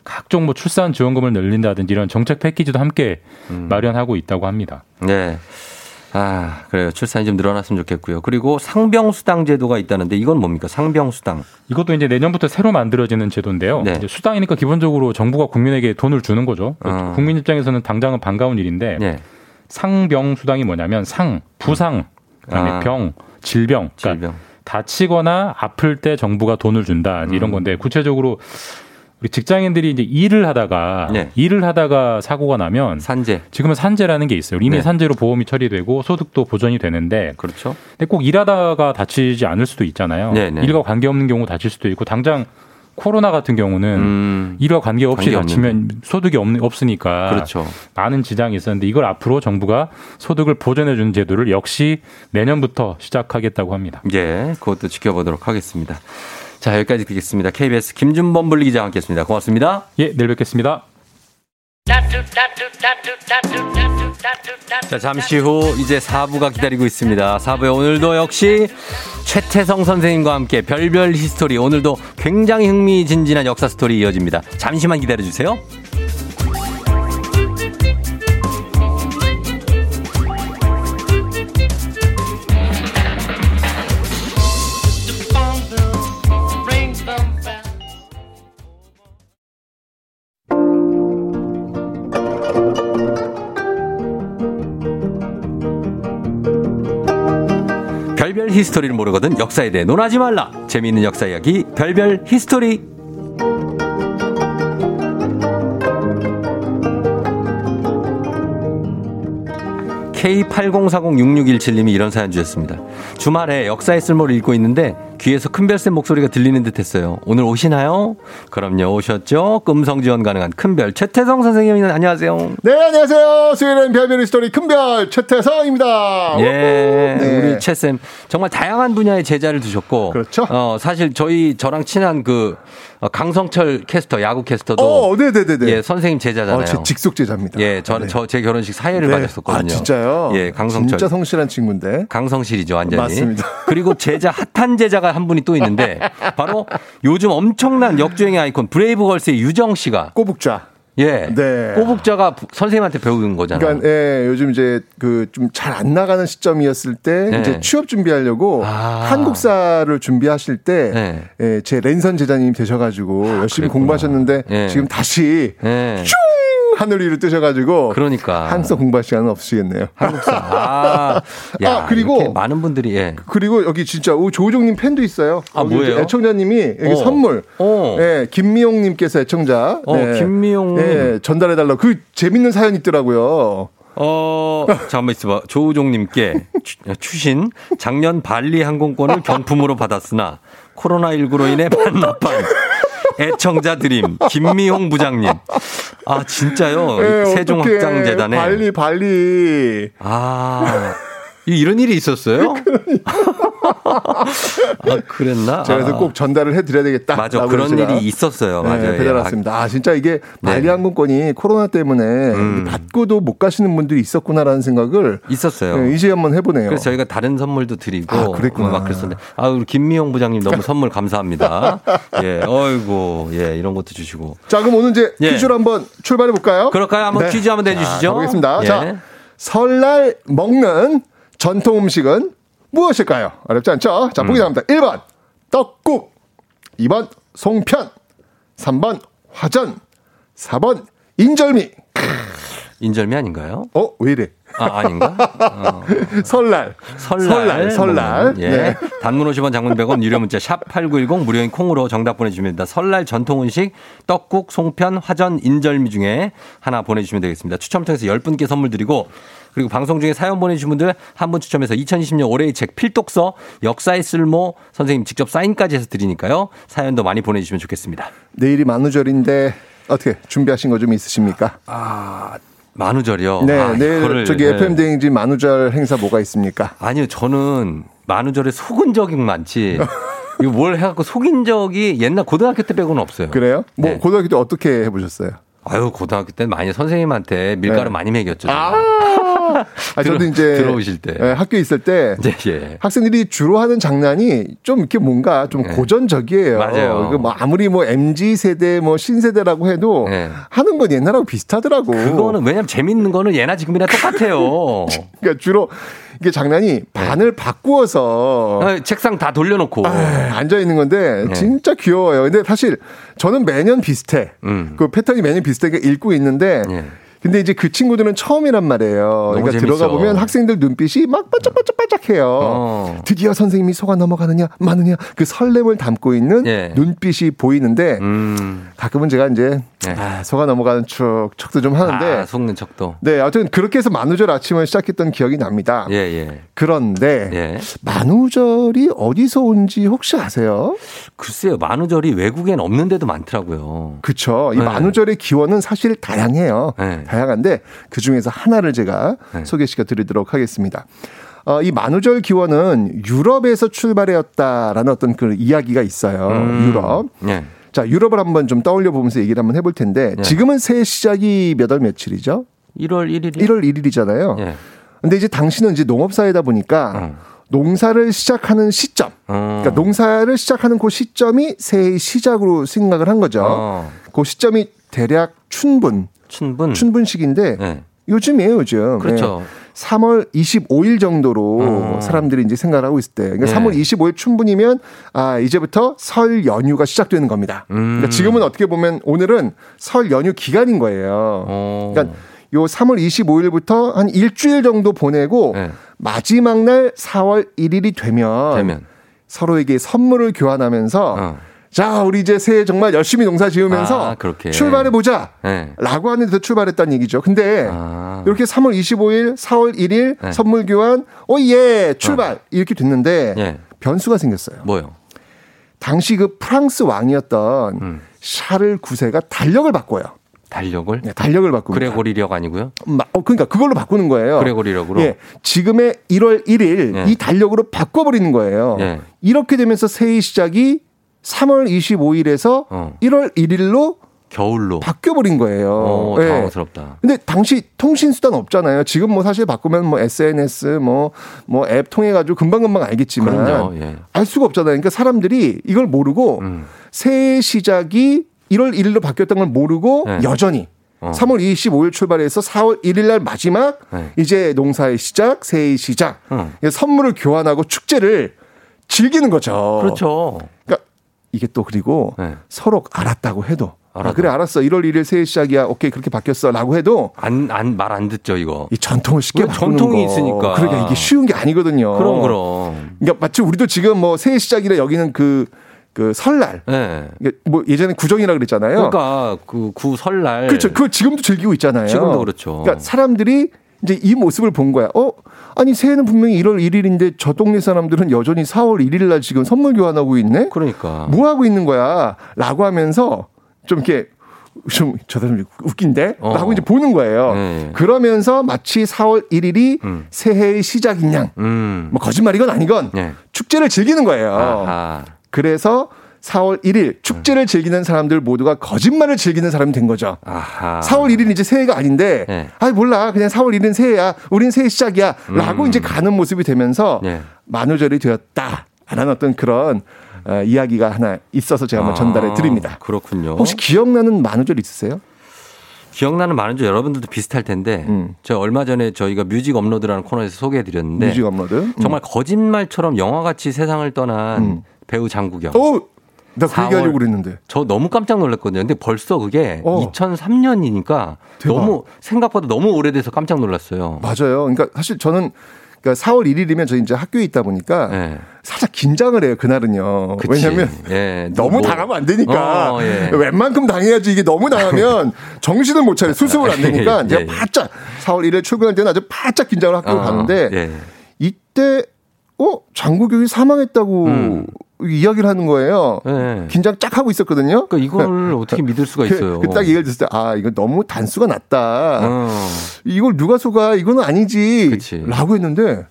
S14: 각종 뭐 출산 지원금을 늘린다든지 이런 정책 패키지도 함께
S1: 음.
S14: 마련하고 있다고 합니다.
S1: 네. 아, 그래요. 출산이 좀 늘어났으면 좋겠고요. 그리고 상병수당 제도가 있다는데 이건 뭡니까? 상병수당.
S14: 이것도 이제 내년부터 새로 만들어지는 제도인데요.
S1: 네.
S14: 이제 수당이니까 기본적으로 정부가 국민에게 돈을 주는 거죠.
S1: 어.
S14: 국민 입장에서는 당장은 반가운 일인데
S1: 네.
S14: 상병 수당이 뭐냐면 상, 부상, 그다음에
S1: 아.
S14: 병, 질병, 그러니까
S1: 질병.
S14: 다치거나 아플 때 정부가 돈을 준다
S1: 음.
S14: 이런 건데 구체적으로 우리 직장인들이 이제 일을 하다가
S1: 네.
S14: 일을 하다가 사고가 나면
S1: 산재.
S14: 지금은 산재라는 게 있어요. 이미
S1: 네.
S14: 산재로 보험이 처리되고 소득도 보전이 되는데
S1: 그렇죠.
S14: 근데 꼭 일하다가 다치지 않을 수도 있잖아요.
S1: 네, 네.
S14: 일과 관계없는 경우 다칠 수도 있고 당장 코로나 같은 경우는
S1: 음.
S14: 일과 관계없이. 다치면 소득이 없, 없으니까
S1: 그렇죠.
S14: 많은 지장이 있었는데 이걸 앞으로 정부가 소득을 보전해 주는 제도를 역시 내년부터 시작하겠다고 합니다.
S1: 예, 그것도 지켜보도록 하겠습니다. 자, 여기까지 듣겠습니다. KBS 김준범 블리 기자와 함께 했습니다. 고맙습니다.
S14: 예, 내일 뵙겠습니다.
S1: 자, 잠시 후 이제 4부가 기다리고 있습니다. 4부에 오늘도 역시 최태성 선생님과 함께 별별 히스토리 오늘도 굉장히 흥미진진한 역사 스토리 이어집니다. 잠시만 기다려주세요. History를 모르거든 역사에 대해 논하지 말라. 재미있는 역사 이야기 별별 히스토리. K80406617님이 이런 사연 주셨습니다. 주말에 역사의 쓸모를 읽고 있는데 귀에서 큰별쌤 목소리가 들리는 듯 했어요. 오늘 오시나요? 그럼요, 오셨죠? 음성 지원 가능한 큰별 최태성 선생님입니다. 안녕하세요.
S15: 네, 안녕하세요. 수요일엔 별별 스토리 큰별 최태성입니다.
S1: 예,
S15: 네.
S1: 우리 최쌤 정말 다양한 분야의 제자를 두셨고, 그렇죠. 어 사실 저희 저랑 친한 그 어, 강성철 캐스터, 야구 캐스터도,
S15: 어, 네네네네.
S1: 예, 선생님 제자잖아요.
S15: 어, 제 직속 제자입니다.
S1: 예, 저는
S15: 네.
S1: 저제 결혼식 사회를
S15: 네.
S1: 받았었거든요.
S15: 아, 진짜요?
S1: 예, 강성철.
S15: 진짜 성실한 친구인데.
S1: 강성실이죠, 완전히.
S15: 맞습니다.
S1: 그리고 제자 [laughs] 핫한 제자가 한 분이 또 있는데 바로 요즘 엄청난 역주행의 아이콘 브레이브걸스의 유정 씨가
S15: 꼬북자.
S1: 예.
S15: 네.
S1: 꼬북자가 부- 선생님한테 배운 거잖아요.
S15: 그러니까 예, 요즘 이제 그 좀 잘 안 나가는 시점이었을 때
S1: 네.
S15: 이제 취업 준비하려고
S1: 아.
S15: 한국사를 준비하실 때
S1: 네.
S15: 예, 제 랜선 제자님이 되셔 가지고 열심히 공부하셨는데
S1: 예.
S15: 지금 다시
S1: 예.
S15: 슝 하늘 위로 뜨셔가지고
S1: 그러니까
S15: 한국사 공부할 시간은 없으시겠네요.
S1: 한국사. [laughs] 아, 야,
S15: 아, 그리고
S1: 많은 분들이 예.
S15: 그리고 여기 진짜 오, 조우종님 팬도 있어요.
S1: 아, 뭐예요?
S15: 애청자님이 여기
S1: 어.
S15: 선물.
S1: 어.
S15: 예, 김미용님께서 애청자.
S1: 어,
S15: 네.
S1: 김미용.
S15: 예, 전달해달라고. 그 재밌는 사연 있더라고요.
S1: 어, 잠깐만 있어봐. 조우종님께 추- 추신 작년 발리 항공권을 [laughs] 경품으로 받았으나 코로나19로 인해 반납한 애청자 드림 김미홍 부장님. 아 진짜요?
S15: 예,
S1: 세종
S15: 어떡해.
S1: 확장재단에.
S15: 발리, 발리.
S1: 아 이- 이런 일이 있었어요? [laughs] 아, 그랬나?
S15: 제가 그래서
S1: 아.
S15: 꼭 전달을 해드려야 되겠다.
S1: 맞아. 그런 일이 있었어요.
S15: 네,
S1: 맞아요.
S15: 배달 왔습니다. 아, 진짜 이게
S1: 네.
S15: 발리 항공권이 코로나 때문에
S1: 음.
S15: 받고도 못 가시는 분들이 있었구나라는 생각을
S1: 있었어요.
S15: 네, 이제 한번 해보네요.
S1: 그래서 저희가 다른 선물도 드리고
S15: 아, 그랬구나.
S1: 막 그랬었는데 아 우리 김미영 부장님 너무 선물 감사합니다. [laughs] 예, 어이구 예 이런 것도 주시고
S15: 자, 그럼 오늘 이제
S1: 예.
S15: 퀴즈로 한번 출발해 볼까요?
S1: 그럴까요? 한번 퀴즈 한번 내주시죠.
S15: 자, 가보겠습니다.
S1: 예.
S15: 자, 설날 먹는 전통 음식은 무엇일까요? 어렵지 않죠?
S1: 음.
S15: 자, 보기 나갑니다. 1번 떡국, 2번 송편, 3번 화전, 4번 인절미.
S1: 인절미 아닌가요?
S15: 어, 왜 이래?
S1: 아 아닌가? 어.
S15: 설날.
S1: 설날,
S15: 설날. 설날.
S1: 먹는, 예.
S15: 네.
S1: 단문 50원 장문 100원 유료 문자 샵 8910 무료인 콩으로 정답 보내주시면 됩니다. 설날 전통 음식 떡국, 송편, 화전, 인절미 중에 하나 보내주시면 되겠습니다. 추첨 통해서 10분께 선물 드리고 그리고 방송 중에 사연 보내주신 분들 한 분 추첨해서 2020년 올해의 책 필독서 역사의 쓸모 선생님 직접 사인까지 해서 드리니까요. 사연도 많이 보내주시면 좋겠습니다.
S15: 내일이 만우절인데 어떻게 준비하신 거 좀 있으십니까?
S1: 아, 만우절이요?
S15: 네,
S1: 아,
S15: 내일
S1: 이거를,
S15: 저기
S1: 네.
S15: FM 대행진 만우절 행사 뭐가 있습니까?
S1: 아니요, 저는 만우절에 속은 적이 많지. 이거 뭘 해갖고 속인 적이 옛날 고등학교 때 빼고는 없어요.
S15: 그래요? 뭐
S1: 네.
S15: 고등학교 때 어떻게 해보셨어요?
S1: 아유, 고등학교 때는 많이 선생님한테 밀가루
S15: 네.
S1: 많이 먹였죠.
S15: 아, 아 저도 이제
S1: 들어오실 때.
S15: 예, 학교 있을 때
S1: 예, 예.
S15: 학생들이 주로 하는 장난이 좀 이렇게 뭔가 좀 고전적이에요.
S1: 네. 맞아요.
S15: 이거 뭐 아무리 뭐 MZ 세대 뭐 신세대라고 해도
S1: 네.
S15: 하는 건 옛날하고 비슷하더라고.
S1: 그거는 왜냐면 재밌는 거는 예나 지금이나 똑같아요. [laughs]
S15: 그러니까 주로 이게 장난이 반을 바꾸어서
S1: 아, 책상 다 돌려놓고.
S15: 앉아 있는 건데
S1: 네.
S15: 진짜 귀여워요. 근데 사실 저는 매년 비슷해.
S1: 음.
S15: 그 패턴이 매년 비슷하게 읽고 있는데
S1: 예.
S15: 근데 이제 그 친구들은 처음이란 말이에요. 그러니까
S1: 재밌어.
S15: 들어가 보면 학생들 눈빛이 막 반짝반짝반짝해요.
S1: 어.
S15: 드디어 선생님이 속아 넘어가느냐 마느냐 그 설렘을 담고 있는
S1: 예.
S15: 눈빛이 보이는데
S1: 음.
S15: 가끔은 제가 이제
S1: 네.
S15: 아, 속아 넘어가는 척 척도 좀 하는데
S1: 아, 속는 척도.
S15: 네, 아무튼 그렇게 해서 만우절 아침을 시작했던 기억이 납니다.
S1: 예, 예.
S15: 그런데
S1: 예.
S15: 만우절이 어디서 온지 혹시 아세요?
S1: 글쎄요, 만우절이 외국엔 없는 데도 많더라고요.
S15: 그쵸. 이
S1: 네.
S15: 만우절의 기원은 사실 다양해요.
S1: 네.
S15: 다양한데 그 중에서 하나를 제가
S1: 네.
S15: 소개시켜 드리도록 하겠습니다. 어, 이 만우절 기원은 유럽에서 출발해었다라는 어떤 그 이야기가 있어요.
S1: 음.
S15: 유럽.
S1: 예.
S15: 자, 유럽을 한번 좀 떠올려 보면서 얘기를 한번 해볼 텐데
S1: 네.
S15: 지금은 새해 시작이 몇 월 며칠이죠?
S1: 1월 1일이
S15: 1월 1일이잖아요.
S1: 예.
S15: 근데 이제 당신은 이제 농업사회다 보니까
S1: 어.
S15: 농사를 시작하는 시점,
S1: 어.
S15: 그러니까 농사를 시작하는 그 시점이 새해의 시작으로 생각을 한 거죠.
S1: 어.
S15: 그 시점이 대략 춘분,
S1: 춘분.
S15: 춘분식인데
S1: 네.
S15: 요즘이에요, 요즘.
S1: 그렇죠.
S15: 네. 3월 25일 정도로
S1: 어.
S15: 사람들이 이제 생각을 하고 있을 때. 그러니까
S1: 네.
S15: 3월 25일 춘분이면 아, 이제부터 설 연휴가 시작되는 겁니다.
S1: 음.
S15: 그러니까 지금은 어떻게 보면 오늘은 설 연휴 기간인 거예요.
S1: 어.
S15: 그러니까 요 3월 25일부터 한 일주일 정도 보내고
S1: 네.
S15: 마지막 날 4월 1일이 되면,
S1: 되면.
S15: 서로에게 선물을 교환하면서
S1: 어.
S15: 자, 우리 이제 새해 정말 열심히 농사 지으면서
S1: 아.
S15: 출발해 보자.
S1: 네.
S15: 라고 하는데도 출발했다는 얘기죠. 근데
S1: 아.
S15: 이렇게 3월 25일, 4월 1일
S1: 네.
S15: 선물 교환, 오 예, 출발 이렇게 됐는데
S1: 예.
S15: 변수가 생겼어요.
S1: 뭐요?
S15: 당시 그 프랑스 왕이었던
S1: 음.
S15: 샤를 9세가 달력을 바꿔요.
S1: 달력을?
S15: 네, 달력을 바꿉니다.
S1: 그레고리력 아니고요?
S15: 마- 어, 그러니까 그걸로 바꾸는 거예요.
S1: 그레고리력으로?
S15: 예. 지금의 1월 1일
S1: 예.
S15: 이 달력으로 바꿔버리는 거예요.
S1: 예.
S15: 이렇게 되면서 새해 시작이 3월 25일에서
S1: 어.
S15: 1월 1일로
S1: 겨울로.
S15: 바뀌어버린 거예요.
S1: 어,
S15: 예.
S1: 당황스럽다.
S15: 근데 당시 통신 수단 없잖아요. 지금 뭐 사실 바꾸면 뭐 SNS 뭐 뭐 앱 통해 가지고 금방 금방 알겠지만
S1: 그럼요. 예.
S15: 알 수가 없잖아요. 그러니까 사람들이 이걸 모르고
S1: 음.
S15: 새해 시작이 1월 1일로 바뀌었던 걸 모르고
S1: 네.
S15: 여전히
S1: 어.
S15: 3월 25일 출발해서 4월 1일 날 마지막
S1: 네.
S15: 이제 농사의 시작, 새해의 시작.
S1: 어.
S15: 선물을 교환하고 축제를 즐기는 거죠.
S1: 그렇죠.
S15: 그러니까 이게 또 그리고
S1: 네.
S15: 서로 알았다고 해도 아. 그래 알았어 1월 1일 새해 시작이야 오케이 그렇게 바뀌었어라고 해도
S1: 안, 안, 말 안 듣죠, 이거.
S15: 이 전통을 쉽게
S1: 왜
S15: 바꾸는
S1: 전통이
S15: 거.
S1: 있으니까.
S15: 그러니까 이게 쉬운 게 아니거든요.
S1: 그럼, 그럼.
S15: 그러니까 마치 우리도 지금 뭐 새해 시작이라 여기는 그, 그 설날.
S1: 예.
S15: 이게 뭐 예전에 구정이라 그랬잖아요.
S1: 그러니까 그 구 설날.
S15: 그렇죠. 그걸 지금도 즐기고 있잖아요.
S1: 지금도 그렇죠.
S15: 그러니까 사람들이 이제 이 모습을 본 거야. 어? 아니 새해는 분명히 1월 1일인데 저 동네 사람들은 여전히 4월 1일 날 지금 선물 교환하고 있네.
S1: 그러니까.
S15: 뭐 하고 있는 거야?라고 하면서 좀 이렇게 좀저 사람 웃긴데?
S1: 어.
S15: 하고 이제 보는 거예요.
S1: 네.
S15: 그러면서 마치 4월 1일이
S1: 음.
S15: 새해의 시작인 양.
S1: 음.
S15: 뭐 거짓말이건 아니건
S1: 예.
S15: 축제를 즐기는 거예요.
S1: 아하.
S15: 그래서 4월 1일 축제를 즐기는 사람들 모두가 거짓말을 즐기는 사람이 된 거죠.
S1: 아하.
S15: 4월 1일은 이제 새해가 아닌데,
S1: 네.
S15: 아이 몰라 그냥 4월 1일은 새해야, 우린 새해 시작이야라고
S1: 음.
S15: 이제 가는 모습이 되면서
S1: 네.
S15: 만우절이 되었다라는 어떤 그런 어, 이야기가 하나 있어서 제가 한번 전달해 드립니다.
S1: 아, 그렇군요.
S15: 혹시 기억나는 만우절 있으세요?
S1: 기억나는 줄 여러분들도 비슷할 텐데 저 얼마 전에 저희가 뮤직 업로드라는 코너에서 소개해 드렸는데
S15: 음. 뮤직 업로드? 음.
S1: 정말 거짓말처럼 영화같이 세상을 떠난 배우 장국영.
S15: 오! 나그
S1: 4월.
S15: 얘기하려고 그랬는데.
S1: 저 너무 깜짝 놀랐거든요. 근데 벌써 그게
S15: 어.
S1: 2003년이니까
S15: 대박.
S1: 너무 생각보다 너무 오래돼서 깜짝 놀랐어요.
S15: 맞아요. 그러니까 사실 저는 그러니까 4월 1일이면 저 이제 학교에 있다 보니까
S1: 네.
S15: 살짝 긴장을 해요 그날은요.
S1: 그치.
S15: 왜냐하면
S1: 예,
S15: 너무
S1: 뭐-
S15: 당하면 안 되니까
S1: 어, 예.
S15: 웬만큼 당해야지 이게 너무 당하면 [laughs] 정신을 못 차려 수습을 안 되니까 [laughs]
S1: 예,
S15: 제가
S1: 예.
S15: 바짝 4월 1일 출근할 때는 아주 바짝 긴장을 학교를
S1: 어,
S15: 가는데
S1: 예.
S15: 이때 어 장국영이 사망했다고
S1: 음.
S15: 이야기를 하는 거예요.
S1: 예.
S15: 긴장 쫙 하고 있었거든요.
S1: 그러니까 이걸 [laughs] 어떻게 믿을 수가 있어요.
S15: 그딱 얘기를 듣을 때, 아, 이거 너무 단수가 낮다.
S1: 어.
S15: 이걸 누가 속아? 이거는 아니지.
S1: 그치.
S15: 라고 했는데,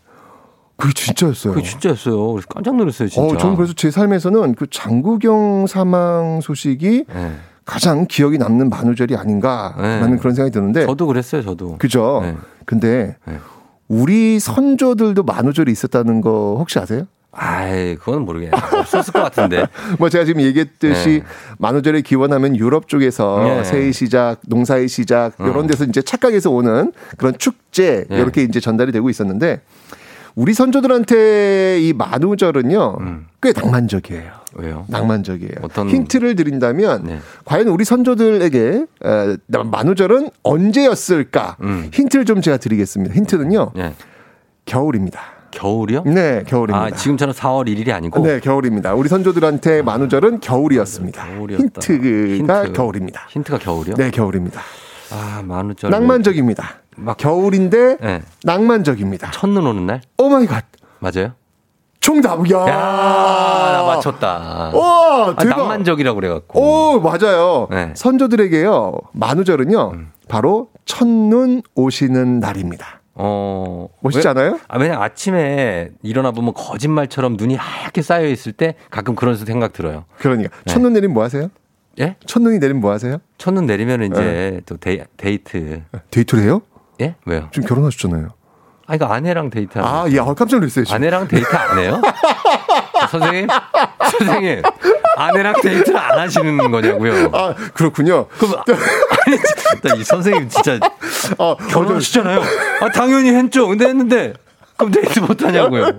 S15: 그게 진짜였어요.
S1: 그게 진짜였어요. 그래서 깜짝 놀랐어요, 진짜.
S15: 어, 저는 그래서 제 삶에서는 그 장국영 사망 소식이
S1: 예.
S15: 가장 기억이 남는 만우절이 아닌가라는
S1: 네.
S15: 그런 생각이 드는데.
S1: 저도 그랬어요, 저도.
S15: 그죠?
S1: 네.
S15: 근데
S1: 네.
S15: 우리 선조들도 만우절이 있었다는 거 혹시 아세요?
S1: 아이, 그건 모르겠네. 없었을 것 같은데. [laughs]
S15: 뭐 제가 지금 얘기했듯이
S1: 네.
S15: 만우절을 기원하면 유럽 쪽에서
S1: 네.
S15: 새해 시작, 농사의 시작 이런 데서 이제 착각해서 오는 그런 축제
S1: 네.
S15: 이렇게 이제 전달이 되고 있었는데 우리 선조들한테 이 만우절은요 꽤 낭만적이에요.
S1: 왜요?
S15: 낭만적이에요.
S1: 어떤-
S15: 힌트를 드린다면
S1: 네.
S15: 과연 우리 선조들에게 에, 만우절은 언제였을까?
S1: 음.
S15: 힌트를 좀 제가 드리겠습니다. 힌트는요.
S1: 예.
S15: 겨울입니다.
S1: 겨울이요?
S15: 네, 겨울입니다.
S1: 아, 지금처럼 4월 1일이 아니고.
S15: 네, 겨울입니다. 우리 선조들한테 만우절은 겨울이었습니다.
S1: 겨울이었다.
S15: 힌트가
S1: 힌트.
S15: 겨울입니다.
S1: 힌트가 겨울이요?
S15: 네, 겨울입니다.
S1: 아, 만우절.
S15: 낭만적입니다.
S1: 막-
S15: 겨울인데
S1: 네.
S15: 낭만적입니다.
S1: 첫눈 오는 날?
S15: oh my god.
S1: 맞아요?
S15: 정답. 야.
S1: 야, 나 맞췄다.
S15: 와,
S1: 아,
S15: 대박.
S1: 낭만적이라고 그래갖고.
S15: 오, 맞아요.
S1: 네.
S15: 선조들에게요. 만우절은요. 바로 첫눈 오시는 날입니다.
S1: 어.
S15: 멋있지
S1: 왜-
S15: 않아요?
S1: 아, 왜냐 아침에 일어나 보면 거짓말처럼 눈이 하얗게 쌓여 있을 때 가끔 그런 생각 들어요.
S15: 그러니까
S1: 네.
S15: 첫눈 내리면 뭐 하세요?
S1: 예?
S15: 첫눈이 내리면 뭐 하세요?
S1: 첫눈 내리면 이제
S15: 네.
S1: 또 데이, 데이트.
S15: 데이트를 해요?
S1: 예? 왜요?
S15: 지금 결혼하셨잖아요.
S1: 아, 이거 아내랑 데이트 하는
S15: 아, 야, 깜짝 놀랐어요. 지금.
S1: 아내랑 데이트 안 해요? 선생님? 선생님, 아내랑 데이트를 안 하시는 거냐고요?
S15: 아, 그렇군요.
S1: 그럼, 아니, 진짜 이 선생님 진짜
S15: 어,
S1: 결혼하시잖아요. 아, 당연히 했죠. 근데 했는데, 그럼 데이트 못 하냐고요?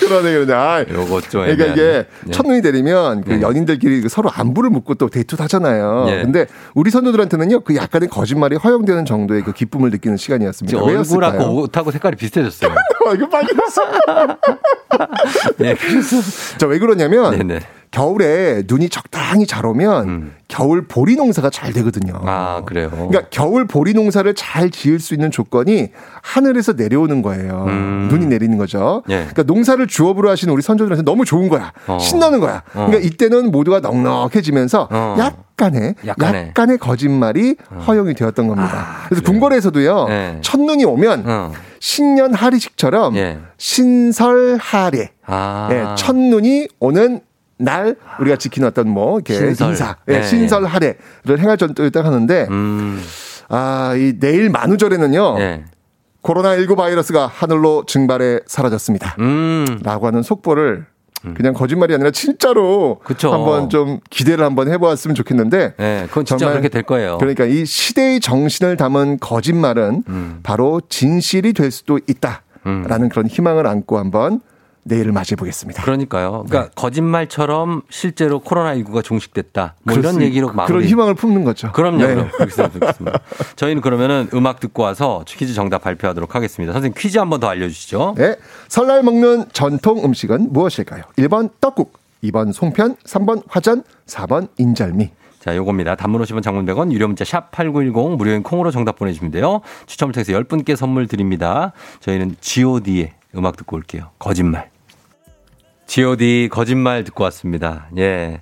S15: 그러네, 그러네. 아,
S1: 요거 좀
S15: 그러니까. 이게
S1: 네.
S15: 첫눈이 내리면 그
S1: 네.
S15: 연인들끼리 그 서로 안부를 묻고 또 데이트도 하잖아요.
S1: 예.
S15: 근데 우리 선조들한테는요, 그 약간의 거짓말이 허용되는 정도의 그 기쁨을 느끼는 시간이었습니다.
S1: 얼굴하고 옷하고 색깔이 비슷해졌어요. [laughs]
S15: 어, 이거 빨개졌어. [laughs]
S1: 네, 그래서.
S15: 자, 왜 그러냐면
S1: 네네.
S15: 겨울에 눈이 적당히 잘 오면
S1: 음.
S15: 겨울 보리 농사가 잘 되거든요.
S1: 아, 그래요.
S15: 그러니까 겨울 보리 농사를 잘 지을 수 있는 조건이 하늘에서 내려오는 거예요.
S1: 음.
S15: 눈이 내리는 거죠.
S1: 예.
S15: 그러니까 농사를 주업으로 하시는 우리 선조들한테 너무 좋은 거야.
S1: 어.
S15: 신나는 거야.
S1: 어.
S15: 그러니까 이때는 모두가 넉넉해지면서
S1: 어.
S15: 약간의
S1: 약간의.
S15: 약간의 거짓말이 허용이 되었던 겁니다. 그래서 궁궐에서도요.
S1: 네.
S15: 첫눈이 오면
S1: 어.
S15: 신년 하리식처럼
S1: 예.
S15: 신설하례
S1: 아.
S15: 예, 첫눈이 오는 날 우리가 지키는 어떤 뭐 이렇게
S1: 신설.
S15: 인사, 예,
S1: 네.
S15: 신설 할애를 행할 전도 딱 하는데
S1: 음.
S15: 아, 이 내일 만우절에는요.
S1: 예.
S15: 코로나19 바이러스가 하늘로 증발해 사라졌습니다.
S1: 음.
S15: 라고 하는 속보를 그냥 거짓말이 아니라 진짜로
S1: 그쵸.
S15: 한번 좀 기대를 한번 해보았으면 좋겠는데
S1: 예, 그건 진짜 그렇게 될 거예요.
S15: 그러니까 이 시대의 정신을 담은 거짓말은
S1: 음.
S15: 바로 진실이 될 수도 있다라는 그런 희망을 안고 한번 내일을 맞이해 보겠습니다.
S1: 그러니까요. 그러니까 거짓말처럼 실제로 코로나19가 종식됐다. 뭐 이런 얘기로 마무리.
S15: 그런 희망을 품는 거죠.
S1: 그럼요.
S15: 네.
S1: 그럼 그렇게 생각했습니다. 저희는 그러면은 음악 듣고 와서 퀴즈 정답 발표하도록 하겠습니다. 선생님 퀴즈 한번 더 알려주시죠.
S15: 네. 설날 먹는 전통 음식은 무엇일까요? 1번 떡국, 2번 송편, 3번 화전, 4번 인절미.
S1: 자, 요겁니다. 단문 50원 장문 100원 유료 문자 샵 8910 무료인 콩으로 정답 보내주시면 돼요. 추첨을 통해서 10분께 선물 드립니다. 저희는 god의 음악 듣고 올게요. 거짓말. God 거짓말 듣고 왔습니다. 예.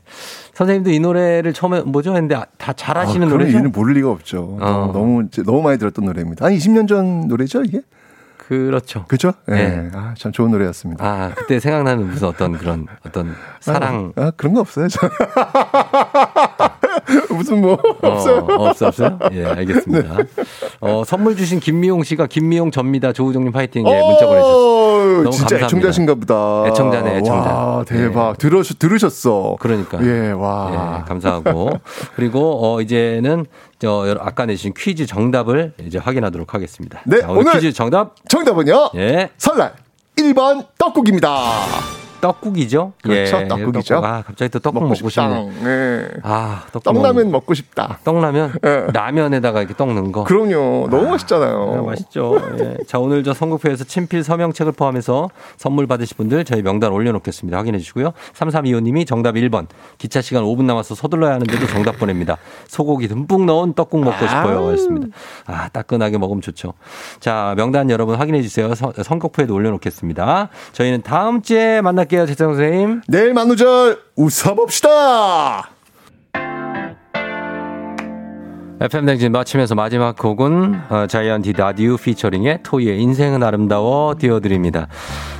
S1: 선생님도 이 노래를 처음에 뭐죠 했는데 다 잘하시는
S15: 아,
S1: 노래죠?
S15: 얘기는 모를 리가 없죠.
S1: 어.
S15: 너무 너무 많이 들었던 노래입니다. 한 20년 전 노래죠, 이게?
S1: 그렇죠.
S15: 그죠? 예.
S1: 네.
S15: 아, 참 좋은 노래였습니다.
S1: 아, 그때 생각나는 무슨 어떤 그런 어떤 사랑.
S15: 아, 아, 그런 거 없어요. 저. [laughs] 무슨 뭐 없어요.
S1: 어, 없어, 없어요? 예, 알겠습니다. [laughs] 어, 선물 주신 김미용 씨가 김미용 접니다. 조우종님 파이팅. 예, 문자 보내주셨어요. 너무
S15: 진짜
S1: 감사합니다.
S15: 애청자신가 보다.
S1: 애청자네, 애청자.
S15: 와, 대박. 들으셨, 들으셨어.
S1: 그러니까.
S15: 예, 와.
S1: 예, 감사하고. 그리고, 어, 이제는, 저, 여러- 아까 내신 퀴즈 정답을 이제 확인하도록 하겠습니다.
S15: 네,
S1: 자, 오늘,
S15: 오늘
S1: 퀴즈 정답.
S15: 정답은요?
S1: 예.
S15: 설날 1번 떡국입니다.
S1: 떡국이죠?
S15: 그렇죠.
S1: 예,
S15: 떡국이죠.
S1: 떡국. 아, 갑자기 또 떡국 먹고,
S15: 싶다.
S1: 싶네.
S15: 네.
S1: 아.
S15: 떡라면
S1: 먹-
S15: 먹고 싶다.
S1: 떡라면? 라면에다가 이렇게 떡 넣은 거.
S15: 그럼요. 너무 맛있잖아요.
S1: 아, 맛있죠. 예. 자, 오늘 저 선곡표에서 친필 서명책을 포함해서 선물 받으실 분들 저희 명단 올려놓겠습니다. 확인해 주시고요. 3325님이 정답 1번. 기차 시간 5분 남아서 서둘러야 하는데도 정답 보냅니다. 소고기 듬뿍 넣은 떡국 먹고 싶어요. 하셨습니다. 아, 따끈하게 먹으면 좋죠. 자, 명단 여러분 확인해 주세요. 서- 선곡표에도 올려놓겠습니다. 저희는 다음 주에 만날게요. 재성 선생님.
S15: 내일 만우절 웃어봅시다.
S1: FM 댕진 마치면서 마지막 곡은 어, 자이언티 다디우 피처링의 토이의 인생은 아름다워 띄워드립니다.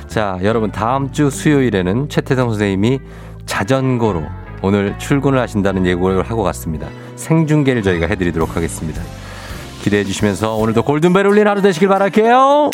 S1: 자, 여러분 다음 주 수요일에는 최태성 선생님이 자전거로 오늘 출근을 하신다는 예고를 하고 갔습니다. 생중계를 저희가 해드리도록 하겠습니다. 기대해 주시면서 오늘도 골든벨 울린 하루 되시길 바랄게요.